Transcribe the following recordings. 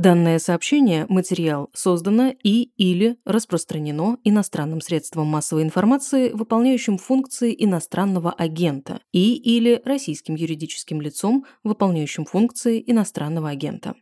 Данное сообщение, материал, создано и или распространено иностранным средством массовой информации, выполняющим функции иностранного агента, и или российским юридическим лицом, выполняющим функции иностранного агента.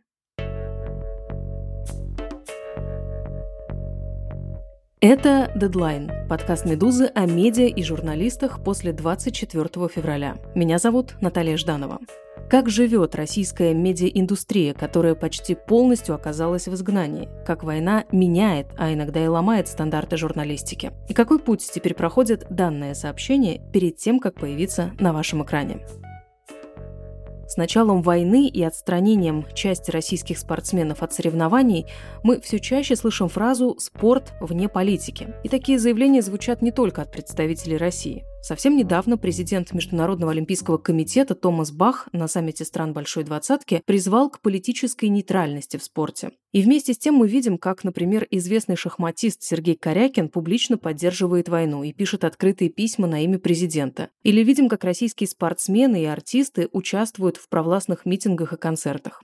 Это «Дедлайн» – подкаст «Медузы» о медиа и журналистах после 24 февраля. Меня зовут Наталья Жданова. Как живет российская медиаиндустрия, которая почти полностью оказалась в изгнании? Как война меняет, а иногда и ломает стандарты журналистики? И какой путь теперь проходит данное сообщение перед тем, как появиться на вашем экране? С началом войны и отстранением части российских спортсменов от соревнований мы все чаще слышим фразу «спорт вне политики». И такие заявления звучат не только от представителей России. Совсем недавно президент Международного олимпийского комитета Томас Бах на саммите стран Большой Двадцатки призвал к политической нейтральности в спорте. И вместе с тем мы видим, как, например, известный шахматист Сергей Корякин публично поддерживает войну и пишет открытые письма на имя президента. Или видим, как российские спортсмены и артисты участвуют в провластных митингах и концертах.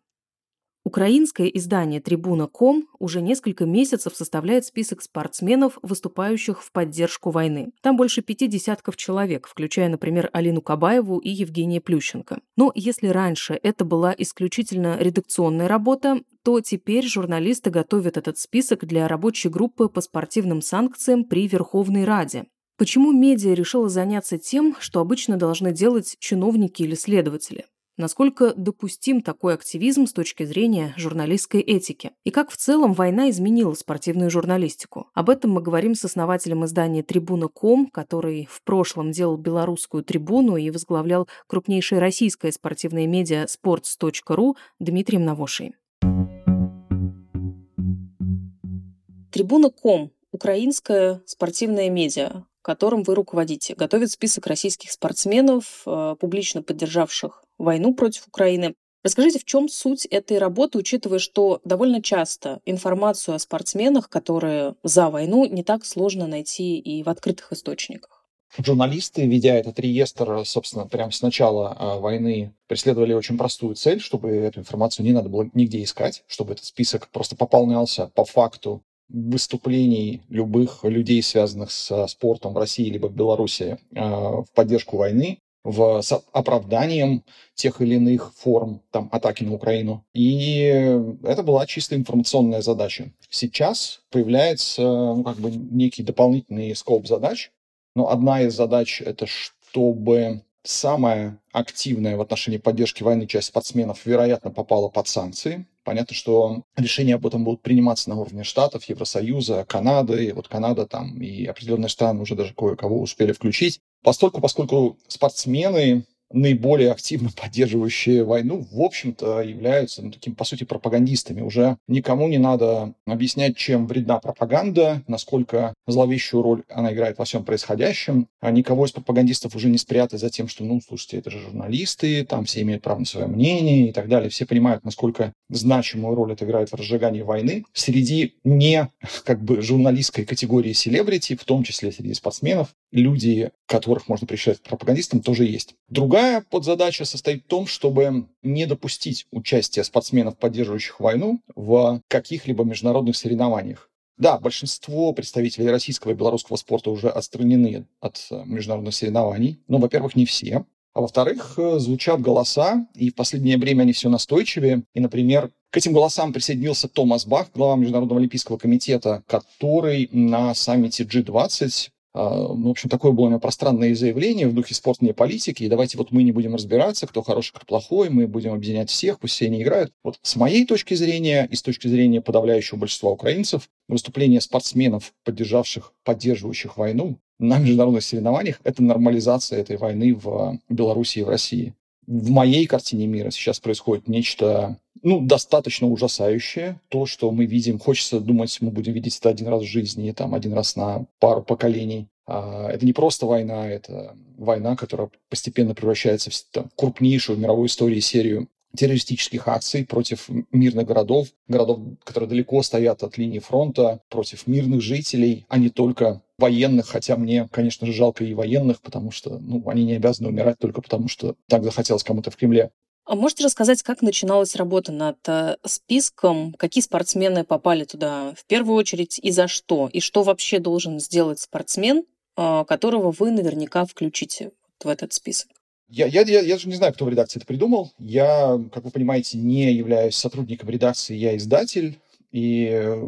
Украинское издание «Трибуна.ком» уже несколько месяцев составляет список спортсменов, выступающих в поддержку войны. Там больше пяти десятков человек, включая, например, Алину Кабаеву и Евгения Плющенко. Но если раньше это была исключительно редакционная работа, то теперь журналисты готовят этот список для рабочей группы по спортивным санкциям при Верховной Раде. Почему медиа решила заняться тем, что обычно должны делать чиновники или следователи? Насколько допустим такой активизм с точки зрения журналистской этики? И как в целом война изменила спортивную журналистику? Об этом мы говорим с основателем издания «Трибуна.ком», который в прошлом делал белорусскую трибуну и возглавлял крупнейшее российское спортивное медиа sports.ru Дмитрием Навошей. Трибуна.ком – украинское спортивное медиа, которым вы руководите, готовит список российских спортсменов, э, публично поддержавших войну против Украины. Расскажите, в чем суть этой работы, учитывая, что довольно часто информацию о спортсменах, которые за войну, не так сложно найти и в открытых источниках? Журналисты, ведя этот реестр, собственно, прямо с начала а, войны, преследовали очень простую цель, чтобы эту информацию не надо было нигде искать, чтобы этот список просто пополнялся по факту выступлений любых людей, связанных с спортом в России либо в Беларуси а, в поддержку войны, в, с оправданием тех или иных форм там, атаки на Украину. И это была чисто информационная задача. Сейчас появляется ну, как бы некий дополнительный скоп задач. Но одна из задач – это чтобы самая активная в отношении поддержки войны часть спортсменов, вероятно, попала под санкции. Понятно, что решения об этом будут приниматься на уровне Штатов, Евросоюза, Канады. Вот Канада там и определенные страны уже даже кое-кого успели включить. Постольку, поскольку спортсмены наиболее активно поддерживающие войну, в общем-то, являются ну, таким, по сути, пропагандистами. Уже никому не надо объяснять, чем вредна пропаганда, насколько зловещую роль она играет во всем происходящем. А никого из пропагандистов уже не спрятать за тем, что, ну, слушайте, это же журналисты, там все имеют право на свое мнение и так далее. Все понимают, насколько значимую роль это играет в разжигании войны. Среди не как бы журналистской категории селебрити, в том числе среди спортсменов, люди, которых можно причислять к пропагандистам, тоже есть. Другая подзадача состоит в том, чтобы не допустить участия спортсменов, поддерживающих войну, в каких-либо международных соревнованиях. Да, большинство представителей российского и белорусского спорта уже отстранены от международных соревнований, но, во-первых, не все. А во-вторых, звучат голоса, и в последнее время они все настойчивее. И, например, к этим голосам присоединился Томас Бах, глава Международного олимпийского комитета, который на саммите G20 а, ну, в общем, такое было него пространное заявление в духе спортной политики, и давайте вот мы не будем разбираться, кто хороший, кто плохой, мы будем объединять всех, пусть все не играют. Вот с моей точки зрения и с точки зрения подавляющего большинства украинцев, выступление спортсменов, поддержавших, поддерживающих войну на международных соревнованиях, это нормализация этой войны в Беларуси и в России. В моей картине мира сейчас происходит нечто ну, достаточно ужасающее. То, что мы видим, хочется думать, мы будем видеть это один раз в жизни, там, один раз на пару поколений. А, это не просто война, это война, которая постепенно превращается в там, крупнейшую в мировой истории серию террористических акций против мирных городов, городов, которые далеко стоят от линии фронта, против мирных жителей, а не только военных, хотя мне, конечно же, жалко и военных, потому что ну, они не обязаны умирать только потому, что так захотелось кому-то в Кремле. А можете рассказать, как начиналась работа над э, списком? Какие спортсмены попали туда в первую очередь и за что? И что вообще должен сделать спортсмен, которого вы наверняка включите в этот список? Я, я, я, я же не знаю, кто в редакции это придумал. Я, как вы понимаете, не являюсь сотрудником редакции, я издатель и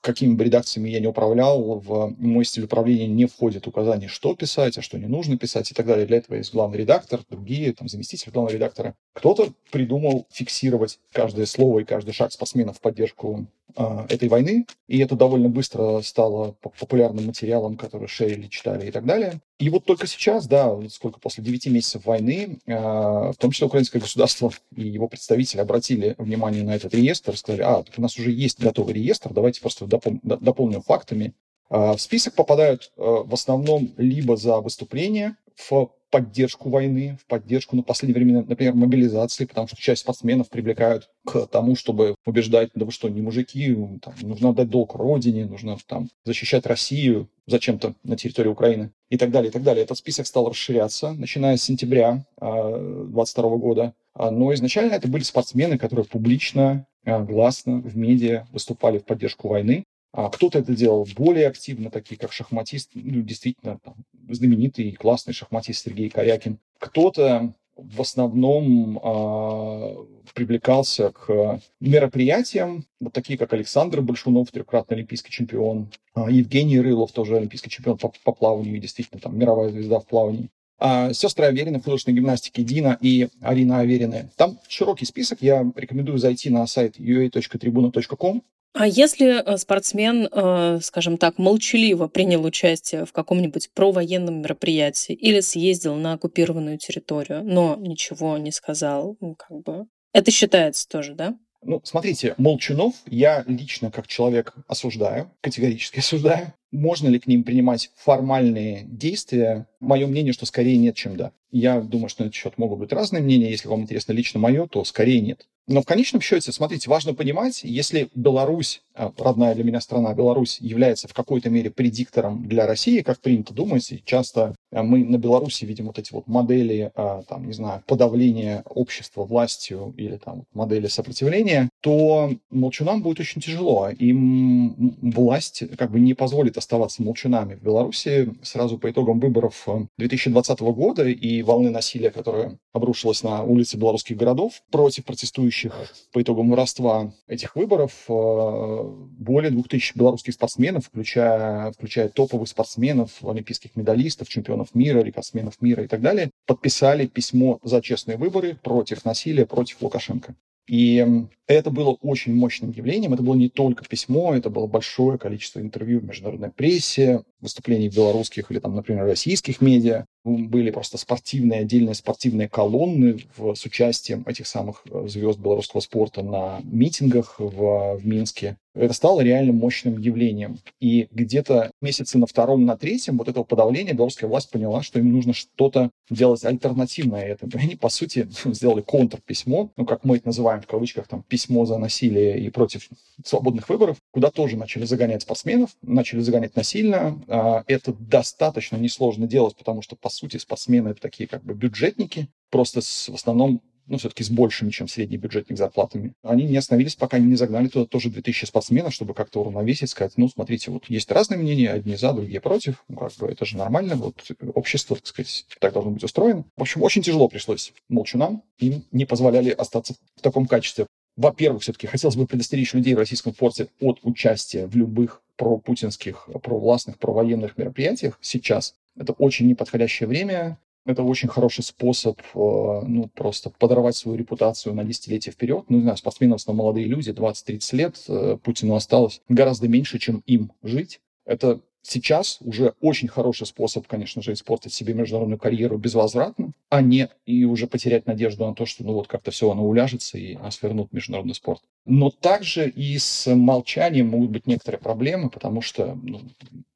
какими бы редакциями я не управлял, в мой стиль управления не входит указание, что писать, а что не нужно писать и так далее. Для этого есть главный редактор, другие там заместители главного редактора. Кто-то придумал фиксировать каждое слово и каждый шаг спортсмена в поддержку этой войны, и это довольно быстро стало популярным материалом, который шерили, читали и так далее. И вот только сейчас, да, сколько после 9 месяцев войны, э, в том числе украинское государство и его представители обратили внимание на этот реестр, сказали, а, так у нас уже есть готовый реестр, давайте просто допол- дополним фактами. Э, в список попадают в основном либо за выступление в поддержку войны, в поддержку, ну, в последнее время, например, мобилизации, потому что часть спортсменов привлекают к тому, чтобы убеждать, да вы что, не мужики, там, нужно отдать долг родине, нужно там защищать Россию зачем-то на территории Украины и так далее, и так далее. Этот список стал расширяться, начиная с сентября 2022 э, года. А, но изначально это были спортсмены, которые публично, э, гласно в медиа выступали в поддержку войны. А кто-то это делал более активно, такие как шахматист, ну, действительно там, знаменитый и классный шахматист Сергей Корякин. Кто-то в основном э, привлекался к мероприятиям, вот такие как Александр Большунов, трехкратный олимпийский чемпион, э, Евгений Рылов, тоже олимпийский чемпион по, по плаванию, действительно там мировая звезда в плавании. А сестры Аверины в художественной гимнастике Дина и Арина Аверины. Там широкий список, я рекомендую зайти на сайт ua.tribuna.com, а если э, спортсмен, э, скажем так, молчаливо принял участие в каком-нибудь провоенном мероприятии или съездил на оккупированную территорию, но ничего не сказал, ну, как бы, это считается тоже, да? Ну, смотрите, молчунов я лично как человек осуждаю, категорически осуждаю. Можно ли к ним принимать формальные действия? Мое мнение, что скорее нет, чем да. Я думаю, что на этот счет могут быть разные мнения. Если вам интересно лично мое, то скорее нет. Но в конечном счете, смотрите, важно понимать, если Беларусь, а, родная для меня страна, Беларусь, является в какой-то мере предиктором для России, как принято думать, и часто а, мы на Беларуси видим вот эти вот модели, а, там, не знаю, подавления общества властью или там модели сопротивления, то молчунам будет очень тяжело. Им власть как бы не позволит оставаться молчунами. В Беларуси сразу по итогам выборов 2020 года и волны насилия, которая обрушилась на улицы белорусских городов против протестующих участвующих по итогам воровства этих выборов э, более 2000 белорусских спортсменов, включая, включая топовых спортсменов, олимпийских медалистов, чемпионов мира, рекордсменов мира и так далее, подписали письмо за честные выборы против насилия, против Лукашенко. И это было очень мощным явлением. Это было не только письмо, это было большое количество интервью в международной прессе, выступлений белорусских или, там, например, российских медиа. Были просто спортивные, отдельные спортивные колонны в, с участием этих самых э, звезд белорусского спорта на митингах в, в Минске. Это стало реально мощным явлением. И где-то месяцы на втором, на третьем вот этого подавления белорусская власть поняла, что им нужно что-то делать альтернативное этому. И они, по сути, сделали контрписьмо, ну, как мы это называем в кавычках, там, письмо за насилие и против свободных выборов, куда тоже начали загонять спортсменов, начали загонять насильно, это достаточно несложно делать, потому что, по сути, спортсмены это такие как бы бюджетники, просто с, в основном ну, все-таки с большими, чем средний бюджетник зарплатами. Они не остановились, пока не загнали туда тоже 2000 спортсменов, чтобы как-то уравновесить, сказать, ну, смотрите, вот есть разные мнения, одни за, другие против, ну, как бы это же нормально, вот общество, так сказать, так должно быть устроено. В общем, очень тяжело пришлось молчунам, им не позволяли остаться в таком качестве. Во-первых, все-таки хотелось бы предостеречь людей в российском спорте от участия в любых пропутинских, провластных, провоенных мероприятиях сейчас. Это очень неподходящее время. Это очень хороший способ, э, ну, просто подорвать свою репутацию на десятилетия вперед. Ну, не знаю, спортсмены в основном молодые люди, 20-30 лет. Э, Путину осталось гораздо меньше, чем им жить. Это сейчас уже очень хороший способ, конечно же, испортить себе международную карьеру безвозвратно, а не и уже потерять надежду на то, что ну вот как-то все оно уляжется и нас вернут международный спорт. Но также и с молчанием могут быть некоторые проблемы, потому что ну,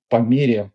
по мере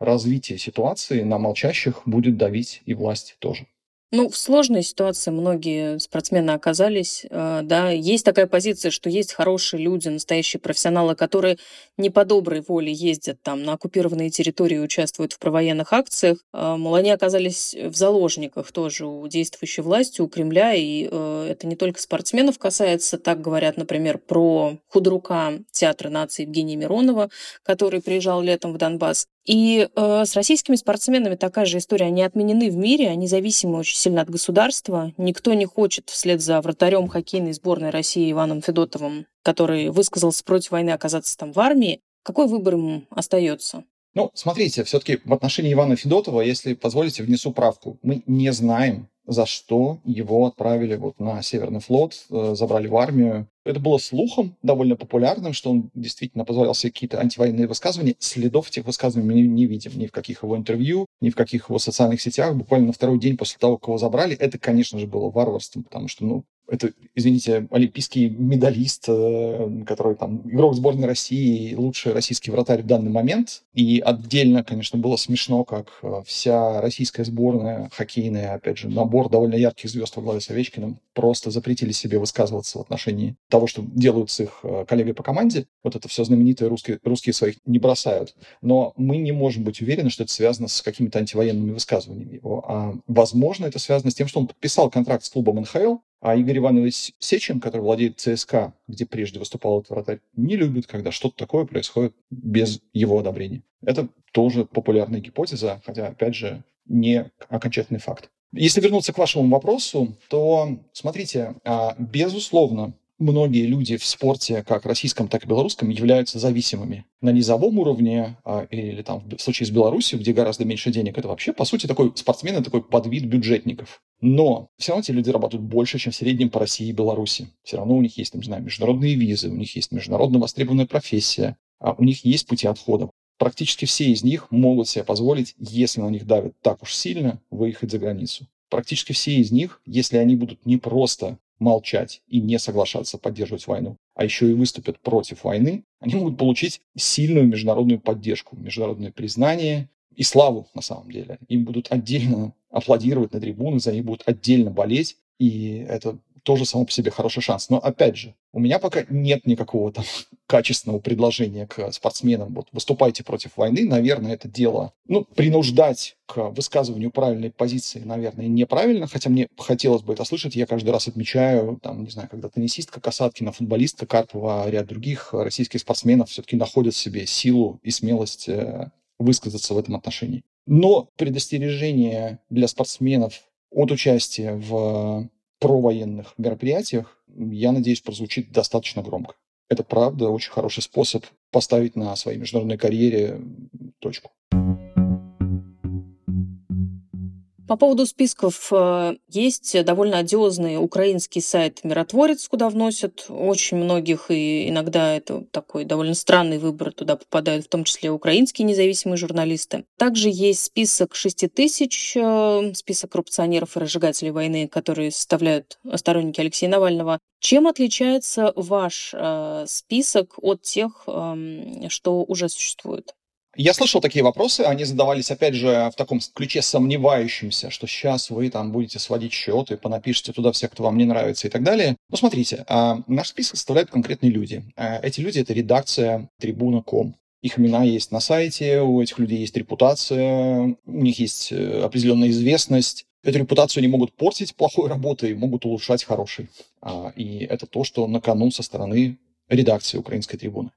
развития ситуации на молчащих будет давить и власть тоже. Ну, в сложной ситуации многие спортсмены оказались. Э, да, есть такая позиция, что есть хорошие люди, настоящие профессионалы, которые не по доброй воле ездят там на оккупированные территории и участвуют в провоенных акциях. Э, мол, они оказались в заложниках тоже у действующей власти, у Кремля, и э, это не только спортсменов касается. Так говорят, например, про худрука театра нации Евгения Миронова, который приезжал летом в Донбасс. И э, с российскими спортсменами такая же история. Они отменены в мире, они зависимы очень сильно от государства. Никто не хочет вслед за вратарем хоккейной сборной России Иваном Федотовым, который высказался против войны, оказаться там в армии. Какой выбор ему остается? Ну, смотрите, все-таки в отношении Ивана Федотова, если позволите, внесу правку. Мы не знаем, за что его отправили вот на Северный флот, э, забрали в армию. Это было слухом довольно популярным, что он действительно позволял себе какие-то антивоенные высказывания. Следов этих высказываний мы не видим ни в каких его интервью, ни в каких его социальных сетях. Буквально на второй день после того, как его забрали, это, конечно же, было варварством, потому что, ну, это, извините, олимпийский медалист, э, который там игрок сборной России, лучший российский вратарь в данный момент. И отдельно, конечно, было смешно, как э, вся российская сборная хоккейная, опять же, набор довольно ярких звезд во главе с Овечкиным просто запретили себе высказываться в отношении того, что делают с их э, коллегой по команде. Вот это все знаменитые русские, русские своих не бросают. Но мы не можем быть уверены, что это связано с какими-то антивоенными высказываниями его. А, возможно, это связано с тем, что он подписал контракт с клубом НХЛ, а Игорь Иванович Сечин, который владеет ЦСКА, где прежде выступал этот вратарь, не любит, когда что-то такое происходит без его одобрения. Это тоже популярная гипотеза, хотя, опять же, не окончательный факт. Если вернуться к вашему вопросу, то, смотрите, а, безусловно, многие люди в спорте, как российском, так и белорусском, являются зависимыми. На низовом уровне, а, или там в случае с Беларусью, где гораздо меньше денег, это вообще, по сути, такой спортсмены, такой подвид бюджетников. Но все равно эти люди работают больше, чем в среднем по России и Беларуси. Все равно у них есть, там, не знаю, международные визы, у них есть международно востребованная профессия, а у них есть пути отхода. Практически все из них могут себе позволить, если на них давят так уж сильно, выехать за границу. Практически все из них, если они будут не просто молчать и не соглашаться поддерживать войну, а еще и выступят против войны, они могут получить сильную международную поддержку, международное признание и славу на самом деле. Им будут отдельно аплодировать на трибунах, за них будут отдельно болеть, и это тоже само по себе хороший шанс. Но опять же, у меня пока нет никакого там качественного предложения к спортсменам. Вот выступайте против войны, наверное, это дело, ну, принуждать к высказыванию правильной позиции, наверное, неправильно, хотя мне хотелось бы это слышать. Я каждый раз отмечаю, там, не знаю, когда теннисистка Касаткина, футболистка Карпова, ряд других российских спортсменов все-таки находят в себе силу и смелость э, высказаться в этом отношении. Но предостережение для спортсменов от участия в провоенных мероприятиях, я надеюсь, прозвучит достаточно громко. Это правда очень хороший способ поставить на своей международной карьере точку. По поводу списков э, есть довольно одиозный украинский сайт «Миротворец», куда вносят очень многих, и иногда это такой довольно странный выбор, туда попадают в том числе украинские независимые журналисты. Также есть список 6 тысяч, э, список коррупционеров и разжигателей войны, которые составляют сторонники Алексея Навального. Чем отличается ваш э, список от тех, эм, что уже существует? Я слышал такие вопросы, они задавались, опять же, в таком ключе сомневающимся, что сейчас вы там будете сводить счеты, понапишите туда всех, кто вам не нравится и так далее. Ну, смотрите, а, наш список составляют конкретные люди. А, эти люди — это редакция трибуна.ком. Их имена есть на сайте, у этих людей есть репутация, у них есть э, определенная известность. Эту репутацию они могут портить плохой работой, могут улучшать хорошей. А, и это то, что на кону со стороны редакции «Украинской трибуны».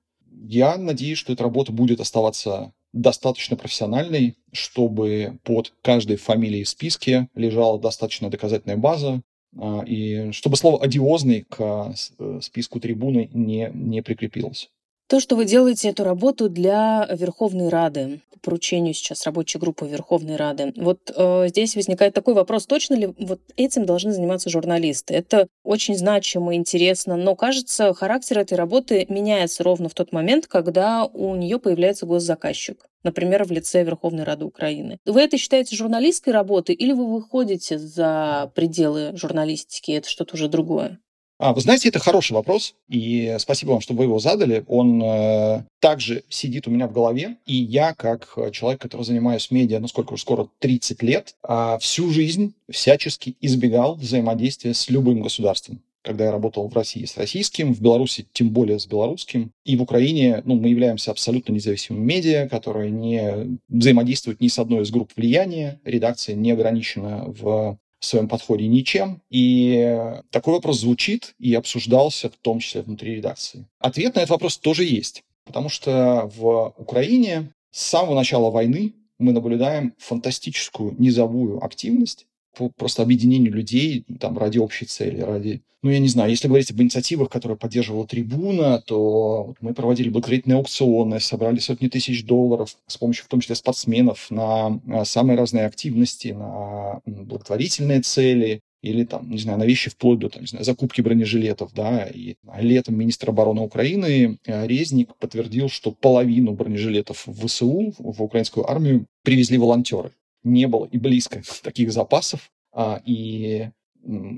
Я надеюсь, что эта работа будет оставаться достаточно профессиональной, чтобы под каждой фамилией в списке лежала достаточно доказательная база, а, и чтобы слово «одиозный» к э, списку трибуны не, не прикрепилось. То, что вы делаете эту работу для Верховной Рады, по поручению сейчас рабочей группы Верховной Рады. Вот э, здесь возникает такой вопрос, точно ли вот этим должны заниматься журналисты? Это очень значимо, интересно, но кажется, характер этой работы меняется ровно в тот момент, когда у нее появляется госзаказчик например, в лице Верховной Рады Украины. Вы это считаете журналистской работой или вы выходите за пределы журналистики, это что-то уже другое? А, вы знаете, это хороший вопрос, и спасибо вам, что вы его задали. Он э, также сидит у меня в голове, и я, как человек, который занимаюсь медиа, ну сколько уже скоро, 30 лет, э, всю жизнь всячески избегал взаимодействия с любым государством когда я работал в России с российским, в Беларуси тем более с белорусским. И в Украине ну, мы являемся абсолютно независимым медиа, которое не взаимодействует ни с одной из групп влияния. Редакция не ограничена в в своем подходе ничем. И такой вопрос звучит и обсуждался в том числе внутри редакции. Ответ на этот вопрос тоже есть. Потому что в Украине с самого начала войны мы наблюдаем фантастическую низовую активность просто объединению людей там, ради общей цели, ради... Ну, я не знаю, если говорить об инициативах, которые поддерживала трибуна, то мы проводили благотворительные аукционы, собрали сотни тысяч долларов с помощью, в том числе, спортсменов на самые разные активности, на благотворительные цели, или там, не знаю, на вещи вплоть до там, не знаю, закупки бронежилетов, да, и летом министр обороны Украины э, Резник подтвердил, что половину бронежилетов в ВСУ, в украинскую армию, привезли волонтеры не было и близко таких запасов. А, и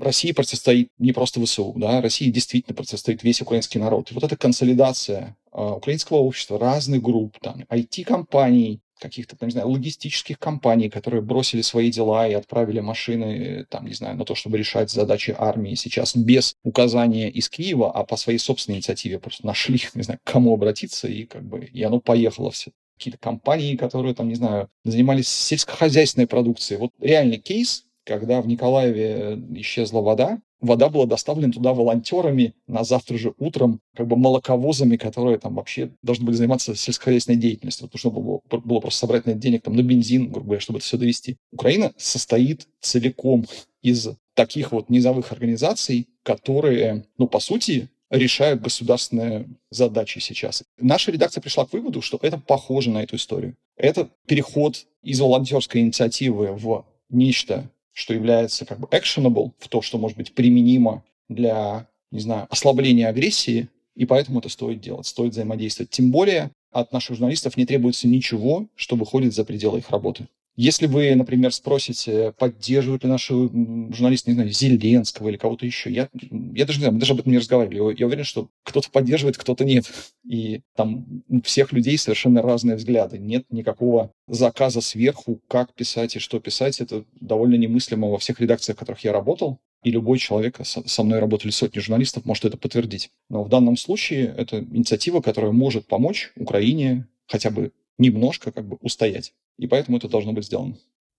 России противостоит не просто ВСУ, да, России действительно противостоит весь украинский народ. И вот эта консолидация а, украинского общества, разных групп, там, IT-компаний, каких-то, не знаю, логистических компаний, которые бросили свои дела и отправили машины, там, не знаю, на то, чтобы решать задачи армии сейчас без указания из Киева, а по своей собственной инициативе просто нашли, не знаю, к кому обратиться, и как бы, и оно поехало все какие-то компании, которые, там, не знаю, занимались сельскохозяйственной продукцией. Вот реальный кейс, когда в Николаеве э, исчезла вода, вода была доставлена туда волонтерами на завтра же утром, как бы молоковозами, которые там вообще должны были заниматься сельскохозяйственной деятельностью. Вот нужно было, было просто собрать на это денег там, на бензин, грубо говоря, чтобы это все довести. Украина состоит целиком из таких вот низовых организаций, которые, ну, по сути, решают государственные задачи сейчас. Наша редакция пришла к выводу, что это похоже на эту историю. Это переход из волонтерской инициативы в нечто, что является как бы actionable, в то, что может быть применимо для, не знаю, ослабления агрессии, и поэтому это стоит делать, стоит взаимодействовать. Тем более от наших журналистов не требуется ничего, что выходит за пределы их работы. Если вы, например, спросите, поддерживают ли наши журналисты, не знаю, Зеленского или кого-то еще, я, я даже не знаю, мы даже об этом не разговаривали. Я уверен, что кто-то поддерживает, кто-то нет. И там у всех людей совершенно разные взгляды. Нет никакого заказа сверху, как писать и что писать. Это довольно немыслимо во всех редакциях, в которых я работал. И любой человек, со мной работали сотни журналистов, может это подтвердить. Но в данном случае это инициатива, которая может помочь Украине хотя бы немножко как бы устоять. И поэтому это должно быть сделано.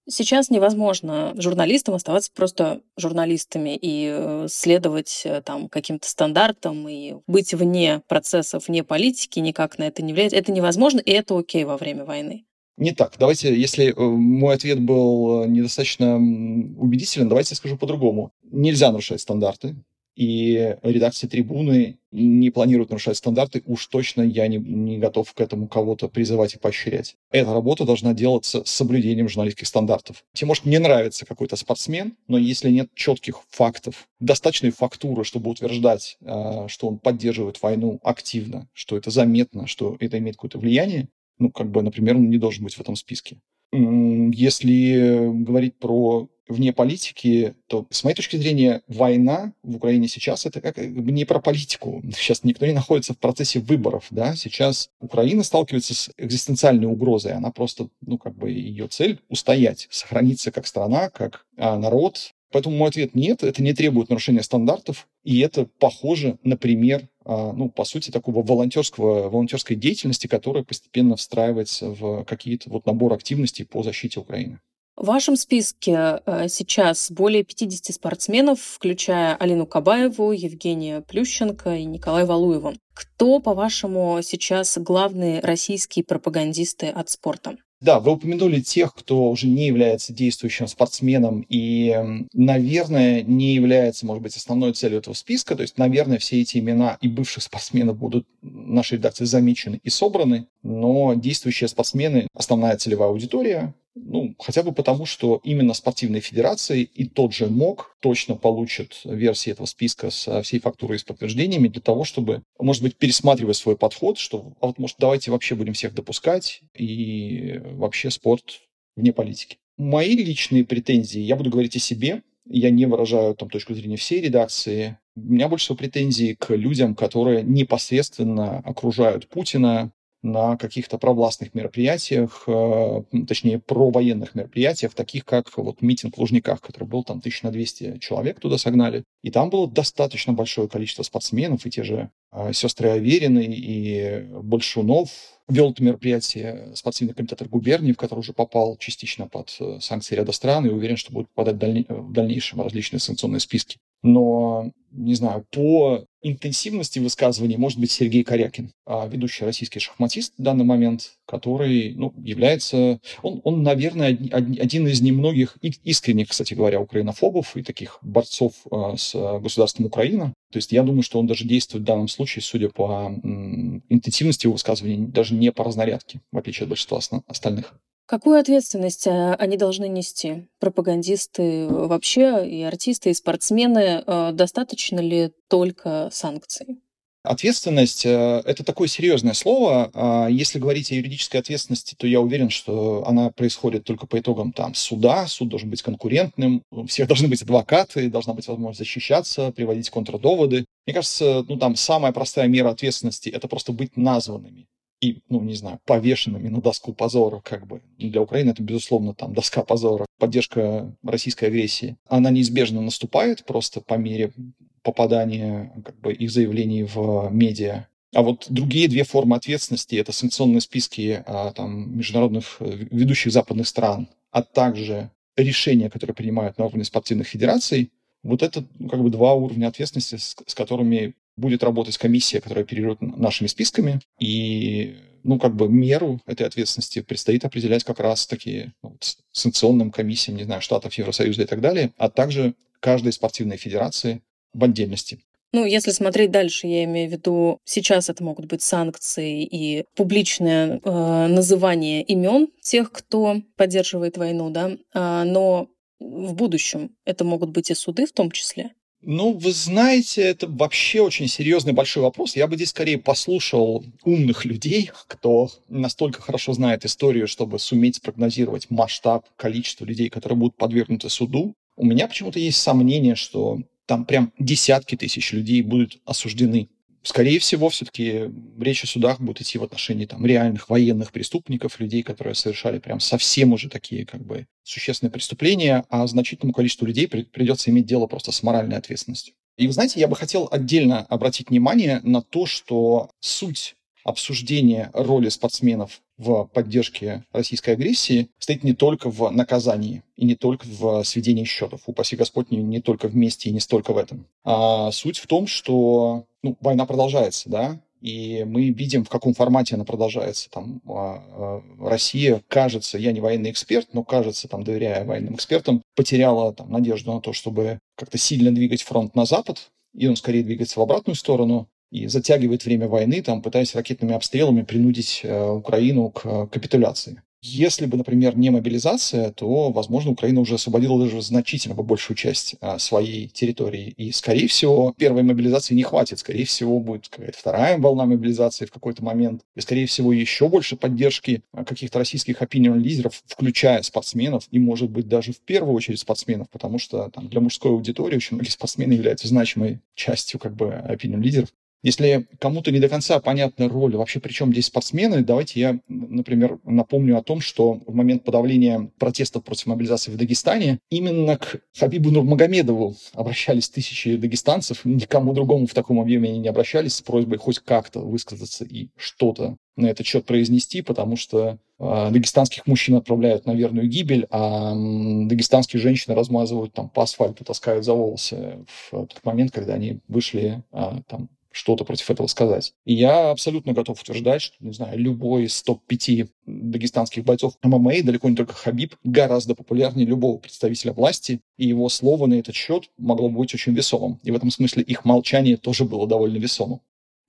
Сейчас невозможно журналистам оставаться просто журналистами и э, следовать э, там каким-то стандартам и быть вне процессов, вне политики, никак на это не влияет. Это невозможно, и это окей во время войны. Не так. Давайте, если э, мой ответ был недостаточно убедителен, давайте я скажу по-другому. Нельзя нарушать стандарты и редакция «Трибуны» не планирует нарушать стандарты, уж точно я не, не готов к этому кого-то призывать и поощрять. Эта работа должна делаться с соблюдением журналистских стандартов. Тебе может не нравится какой-то спортсмен, но если нет четких фактов, достаточной фактуры, чтобы утверждать, а, что он поддерживает войну активно, что это заметно, что это имеет какое-то влияние, ну, как бы, например, он не должен быть в этом списке. Если говорить про вне политики, то, с моей точки зрения, война в Украине сейчас это как бы не про политику. Сейчас никто не находится в процессе выборов, да. Сейчас Украина сталкивается с экзистенциальной угрозой. Она просто, ну, как бы ее цель устоять, сохраниться как страна, как а, народ, Поэтому мой ответ нет, это не требует нарушения стандартов, и это похоже на пример, а, ну, по сути, такого волонтерского, волонтерской деятельности, которая постепенно встраивается в какие-то вот набор активностей по защите Украины. В вашем списке э, сейчас более 50 спортсменов, включая Алину Кабаеву, Евгения Плющенко и Николая Валуева. Кто, по-вашему, сейчас главные российские пропагандисты от спорта? Да, вы упомянули тех, кто уже не является действующим спортсменом и, наверное, не является, может быть, основной целью этого списка. То есть, наверное, все эти имена и бывших спортсменов будут нашей редакции замечены и собраны, но действующие спортсмены – основная целевая аудитория, ну, хотя бы потому, что именно спортивные федерации и тот же МОК точно получат версии этого списка со всей фактурой и с подтверждениями для того, чтобы, может быть, пересматривать свой подход, что а вот, может, давайте вообще будем всех допускать и вообще спорт вне политики. Мои личные претензии, я буду говорить о себе, я не выражаю там точку зрения всей редакции. У меня больше всего претензий к людям, которые непосредственно окружают Путина, на каких-то провластных мероприятиях, э, точнее, провоенных мероприятиях, таких как вот митинг в Лужниках, который был там тысяч на 200 человек туда согнали. И там было достаточно большое количество спортсменов, и те же э, сестры Аверины и Большунов. Вел это мероприятие спортивный комитет губернии, в который уже попал частично под э, санкции ряда стран, и уверен, что будет попадать в дальнейшем различные санкционные списки. Но, не знаю, по интенсивности высказываний может быть Сергей Корякин, а, ведущий российский шахматист в данный момент, который ну, является... Он, он, наверное, один из немногих искренних, кстати говоря, украинофобов и таких борцов а, с государством Украина. То есть я думаю, что он даже действует в данном случае, судя по интенсивности его высказываний, даже не по разнарядке, в отличие от большинства остальных. Какую ответственность э, они должны нести? Пропагандисты вообще, и артисты, и спортсмены. Э, достаточно ли только санкций? Ответственность э, – это такое серьезное слово. А если говорить о юридической ответственности, то я уверен, что она происходит только по итогам там, суда. Суд должен быть конкурентным, у всех должны быть адвокаты, должна быть возможность защищаться, приводить контрдоводы. Мне кажется, ну, там самая простая мера ответственности – это просто быть названными и, ну, не знаю, повешенными на доску позора, как бы. Для Украины это, безусловно, там доска позора, поддержка российской агрессии. Она неизбежно наступает просто по мере попадания как бы, их заявлений в медиа. А вот другие две формы ответственности – это санкционные списки а, там, международных э, ведущих западных стран, а также решения, которые принимают на уровне спортивных федераций. Вот это ну, как бы два уровня ответственности, с, с которыми будет работать комиссия, которая оперирует нашими списками, и ну, как бы меру этой ответственности предстоит определять как раз-таки ну, вот, санкционным комиссиям, не знаю, штатов Евросоюза и так далее, а также каждой спортивной федерации в отдельности. Ну, если смотреть дальше, я имею в виду, сейчас это могут быть санкции и публичное э, называние имен тех, кто поддерживает войну, да, а, но в будущем это могут быть и суды в том числе. Ну, вы знаете, это вообще очень серьезный большой вопрос. Я бы здесь скорее послушал умных людей, кто настолько хорошо знает историю, чтобы суметь спрогнозировать масштаб, количество людей, которые будут подвергнуты суду. У меня почему-то есть сомнение, что там прям десятки тысяч людей будут осуждены скорее всего, все-таки речь о судах будет идти в отношении там, реальных военных преступников, людей, которые совершали прям совсем уже такие как бы существенные преступления, а значительному количеству людей придется иметь дело просто с моральной ответственностью. И вы знаете, я бы хотел отдельно обратить внимание на то, что суть обсуждения роли спортсменов в поддержке российской агрессии стоит не только в наказании и не только в сведении счетов. Упаси Господь, не, не только вместе и не столько в этом. А суть в том, что ну, война продолжается, да, и мы видим, в каком формате она продолжается. Там а, а, Россия, кажется, я не военный эксперт, но кажется, там, доверяя военным экспертам, потеряла там, надежду на то, чтобы как-то сильно двигать фронт на запад, и он скорее двигается в обратную сторону и затягивает время войны, там, пытаясь ракетными обстрелами принудить э, Украину к э, капитуляции. Если бы, например, не мобилизация, то, возможно, Украина уже освободила даже значительно большую часть а, своей территории. И, скорее всего, первой мобилизации не хватит. Скорее всего, будет какая-то вторая волна мобилизации в какой-то момент. И, скорее всего, еще больше поддержки а, каких-то российских опинион-лидеров, включая спортсменов, и, может быть, даже в первую очередь спортсменов, потому что там, для мужской аудитории очень многие спортсмены являются значимой частью как бы опинион-лидеров. Если кому-то не до конца понятна роль, вообще при чем здесь спортсмены, давайте я, например, напомню о том, что в момент подавления протестов против мобилизации в Дагестане именно к Хабибу Нурмагомедову обращались тысячи дагестанцев, никому другому в таком объеме они не обращались с просьбой хоть как-то высказаться и что-то на этот счет произнести, потому что э, дагестанских мужчин отправляют на верную гибель, а э, дагестанские женщины размазывают там по асфальту, таскают за волосы в тот момент, когда они вышли э, там что-то против этого сказать. И я абсолютно готов утверждать, что, не знаю, любой из топ-5 дагестанских бойцов ММА, далеко не только Хабиб, гораздо популярнее любого представителя власти, и его слово на этот счет могло быть очень весомым. И в этом смысле их молчание тоже было довольно весомым.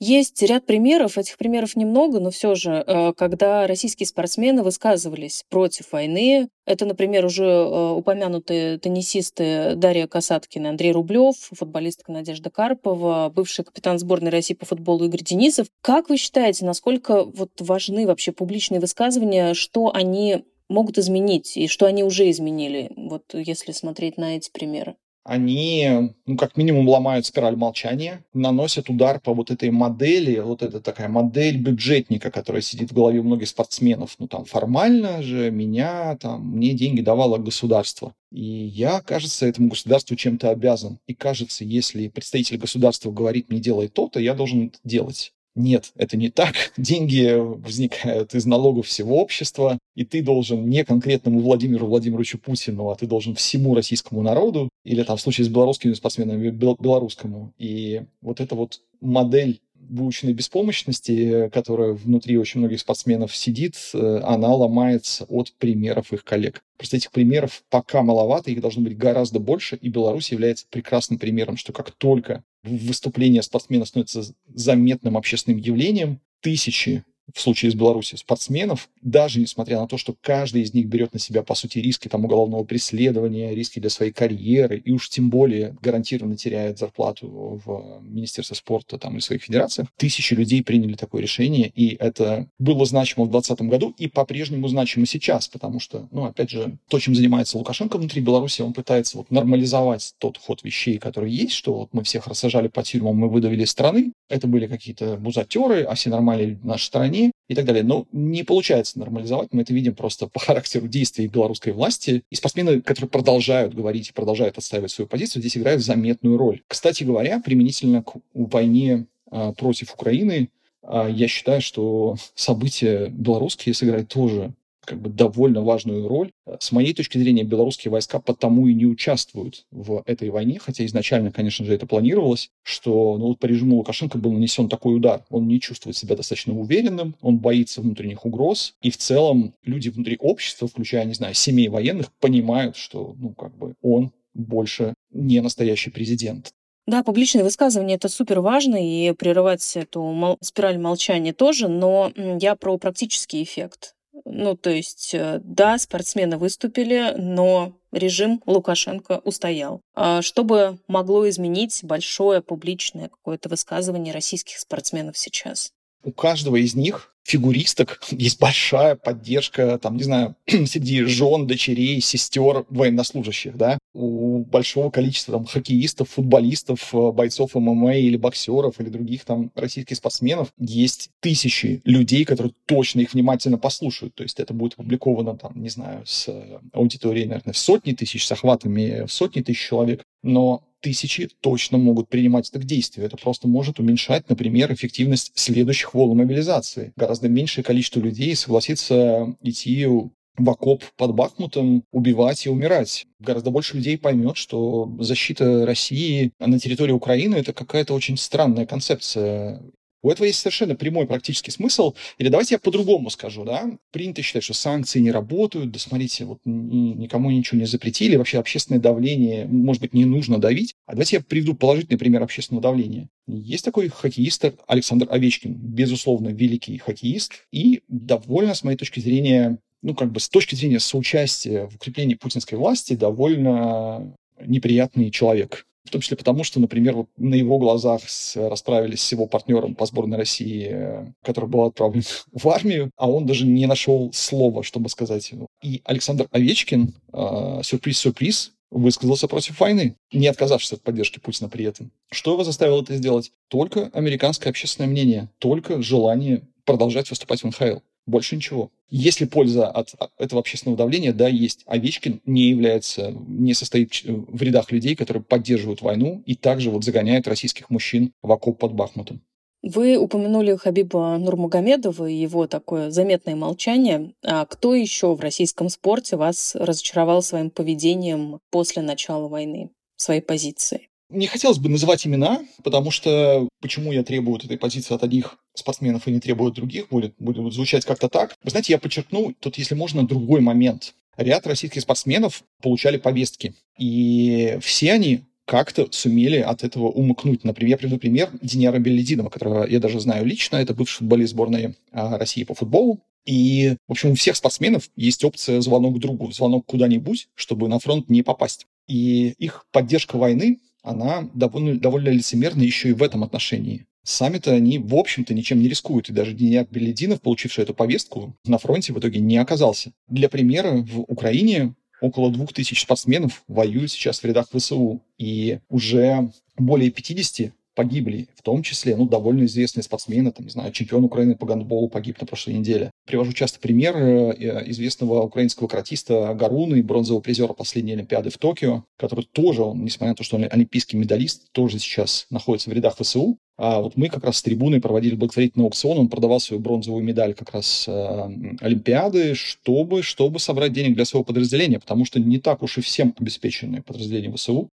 Есть ряд примеров, этих примеров немного, но все же, э, когда российские спортсмены высказывались против войны, это, например, уже э, упомянутые теннисисты Дарья Касаткина, Андрей Рублев, футболистка Надежда Карпова, бывший капитан сборной России по футболу Игорь Денисов. Как вы считаете, насколько вот важны вообще публичные высказывания, что они могут изменить и что они уже изменили, вот если смотреть на эти примеры? Они, ну, как минимум, ломают спираль молчания, наносят удар по вот этой модели, вот это такая модель бюджетника, которая сидит в голове у многих спортсменов. Ну, там, формально же меня, там, мне деньги давало государство. И я, кажется, этому государству чем-то обязан. И кажется, если представитель государства говорит мне делай то, то я должен это делать. Нет, это не так. Деньги возникают из налогов всего общества, и ты должен не конкретному Владимиру Владимировичу Путину, а ты должен всему российскому народу, или там в случае с белорусскими спортсменами белорусскому. И вот эта вот модель выученной беспомощности, которая внутри очень многих спортсменов сидит, э, она ломается от примеров их коллег. Просто этих примеров пока маловато, их должно быть гораздо больше, и Беларусь является прекрасным примером, что как только выступление спортсмена становится заметным общественным явлением, тысячи в случае с Беларусью, спортсменов, даже несмотря на то, что каждый из них берет на себя, по сути, риски там, уголовного преследования, риски для своей карьеры, и уж тем более гарантированно теряет зарплату в Министерстве спорта там, или своих федерациях, тысячи людей приняли такое решение, и это было значимо в 2020 году и по-прежнему значимо сейчас, потому что, ну, опять же, то, чем занимается Лукашенко внутри Беларуси, он пытается вот нормализовать тот ход вещей, который есть, что вот мы всех рассажали по тюрьмам, мы выдавили страны, это были какие-то бузатеры, а все нормальные в нашей стране, и так далее. Но не получается нормализовать. Мы это видим просто по характеру действий белорусской власти. И спортсмены, которые продолжают говорить и продолжают отстаивать свою позицию, здесь играют заметную роль. Кстати говоря, применительно к войне а, против Украины, а, я считаю, что события белорусские сыграют тоже как бы довольно важную роль. С моей точки зрения, белорусские войска потому и не участвуют в этой войне, хотя изначально, конечно же, это планировалось, что ну, вот по режиму Лукашенко был нанесен такой удар. Он не чувствует себя достаточно уверенным, он боится внутренних угроз, и в целом люди внутри общества, включая, не знаю, семей военных, понимают, что, ну, как бы он больше не настоящий президент. Да, публичные высказывания это супер важно, и прерывать эту мол- спираль молчания тоже, но я про практический эффект. Ну, то есть, э, да, спортсмены выступили, но режим Лукашенко устоял. А что бы могло изменить большое публичное какое-то высказывание российских спортсменов сейчас? У каждого из них фигуристок есть большая поддержка, там, не знаю, среди жен, дочерей, сестер военнослужащих, да, у большого количества там хоккеистов, футболистов, э, бойцов ММА или боксеров или других там российских спортсменов есть тысячи людей, которые точно их внимательно послушают. То есть это будет опубликовано там, не знаю, с аудиторией, наверное, в сотни тысяч, с охватами в сотни тысяч человек. Но тысячи точно могут принимать это к действию. Это просто может уменьшать, например, эффективность следующих волн мобилизации. Гораздо меньшее количество людей согласится идти в окоп под Бахмутом, убивать и умирать. Гораздо больше людей поймет, что защита России на территории Украины – это какая-то очень странная концепция. У этого есть совершенно прямой практический смысл. Или давайте я по-другому скажу, да. Принято считать, что санкции не работают, да смотрите, вот никому ничего не запретили, вообще общественное давление, может быть, не нужно давить. А давайте я приведу положительный пример общественного давления. Есть такой хоккеист Александр Овечкин, безусловно, великий хоккеист и довольно, с моей точки зрения, ну, как бы с точки зрения соучастия в укреплении путинской власти, довольно неприятный человек. В том числе потому, что, например, вот на его глазах расправились с его партнером по сборной России, э, который был отправлен в армию, а он даже не нашел слова, чтобы сказать. И Александр Овечкин, э, сюрприз-сюрприз, высказался против войны, не отказавшись от поддержки Путина при этом. Что его заставило это сделать? Только американское общественное мнение, только желание продолжать выступать в НХЛ. Больше ничего. Если польза от этого общественного давления, да, есть. Овечкин не является, не состоит в рядах людей, которые поддерживают войну и также вот загоняют российских мужчин в окоп под Бахмутом. Вы упомянули Хабиба Нурмагомедова и его такое заметное молчание. А кто еще в российском спорте вас разочаровал своим поведением после начала войны, своей позиции? Не хотелось бы называть имена, потому что почему я требую этой позиции от одних спортсменов и не требую от других, будет, будет звучать как-то так. Вы знаете, я подчеркну тут, если можно, другой момент. Ряд российских спортсменов получали повестки, и все они как-то сумели от этого умыкнуть. Например, я приведу пример Денера Беллидинова, которого я даже знаю лично. Это бывший футболист сборной а, России по футболу. И, в общем, у всех спортсменов есть опция звонок другу, звонок куда-нибудь, чтобы на фронт не попасть. И их поддержка войны она довольно, довольно лицемерна еще и в этом отношении. Сами-то они, в общем-то, ничем не рискуют, и даже Денис Белединов, получивший эту повестку, на фронте в итоге не оказался. Для примера, в Украине около двух тысяч спортсменов воюют сейчас в рядах ВСУ. И уже более 50 погибли, в том числе, ну, довольно известные спортсмены, там, не знаю, чемпион Украины по гандболу погиб на прошлой неделе. Привожу часто пример э, известного украинского каратиста Гаруны, бронзового призера последней Олимпиады в Токио, который тоже, он, несмотря на то, что он олимпийский медалист, тоже сейчас находится в рядах ВСУ. А вот мы как раз с трибуны проводили благотворительный аукцион, он продавал свою бронзовую медаль как раз э, Олимпиады, чтобы, чтобы собрать денег для своего подразделения, потому что не так уж и всем обеспечены подразделения ВСУ.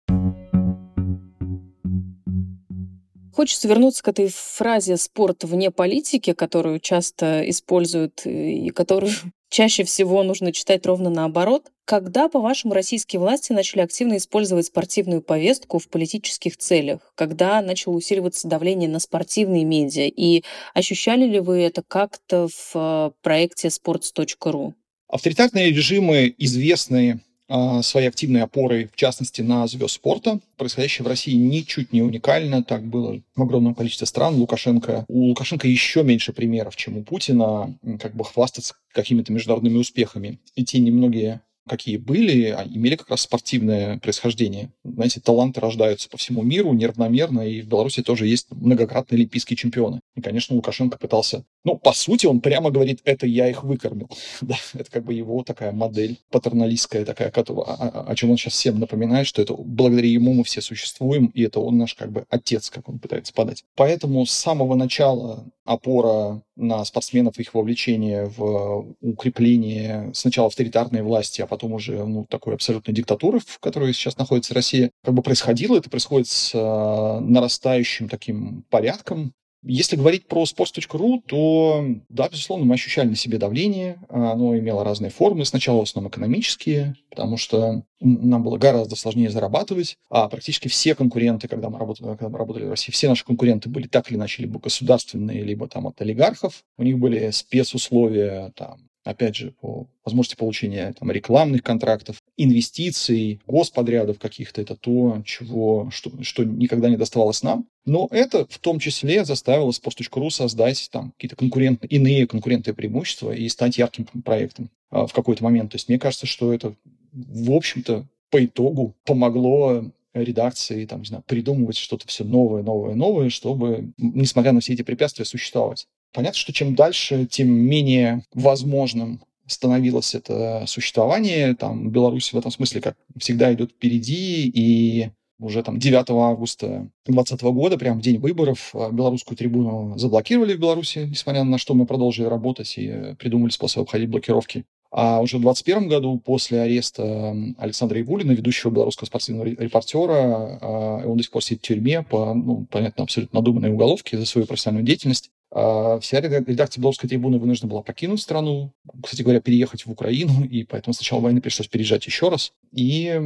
Хочется вернуться к этой фразе «спорт вне политики», которую часто используют и которую чаще всего нужно читать ровно наоборот. Когда, по-вашему, российские власти начали активно использовать спортивную повестку в политических целях? Когда начало усиливаться давление на спортивные медиа? И ощущали ли вы это как-то в э, проекте sports.ru? Авторитарные режимы, известные своей активной опорой, в частности, на звезд спорта. Происходящее в России ничуть не уникально. Так было в огромном количестве стран. Лукашенко, у Лукашенко еще меньше примеров, чем у Путина, как бы хвастаться какими-то международными успехами. И те немногие какие были, а имели как раз спортивное происхождение. Знаете, таланты рождаются по всему миру неравномерно, и в Беларуси тоже есть многократные олимпийские чемпионы. И, конечно, Лукашенко пытался... Ну, по сути, он прямо говорит, это я их выкормил. да, это как бы его такая модель патерналистская такая, о, о, о чем он сейчас всем напоминает, что это благодаря ему мы все существуем, и это он наш как бы отец, как он пытается подать. Поэтому с самого начала опора на спортсменов, их вовлечение в укрепление сначала авторитарной власти, а потом уже ну, такой абсолютной диктатуры, в которой сейчас находится Россия, как бы происходило. Это происходит с э, нарастающим таким порядком, если говорить про sports.ru, то, да, безусловно, мы ощущали на себе давление. Оно имело разные формы. Сначала в основном экономические, потому что нам было гораздо сложнее зарабатывать. А практически все конкуренты, когда мы работали, когда мы работали в России, все наши конкуренты были так или иначе либо государственные, либо там от олигархов. У них были спецусловия, там, опять же, по возможности получения там, рекламных контрактов, инвестиций, господрядов каких-то, это то, чего, что, что никогда не доставалось нам. Но это в том числе заставило Sports.ru создать там какие-то конкурентные, иные конкурентные преимущества и стать ярким проектом а, в какой-то момент. То есть мне кажется, что это, в общем-то, по итогу помогло редакции, там, не знаю, придумывать что-то все новое, новое, новое, чтобы, несмотря на все эти препятствия, существовать. Понятно, что чем дальше, тем менее возможным становилось это существование. Там Беларусь в этом смысле, как всегда, идет впереди, и уже там 9 августа 2020 года, прямо в день выборов, а, белорусскую трибуну заблокировали в Беларуси, несмотря на то, что мы продолжили работать и придумали способ обходить блокировки. А уже в 2021 году, после ареста Александра Ивулина, ведущего белорусского спортивного репортера, а, он до сих пор сидит в тюрьме по, ну, понятно, абсолютно надуманной уголовке за свою профессиональную деятельность. А вся редакция Белорусской трибуны вынуждена была покинуть страну, кстати говоря, переехать в Украину, и поэтому с начала войны пришлось переезжать еще раз и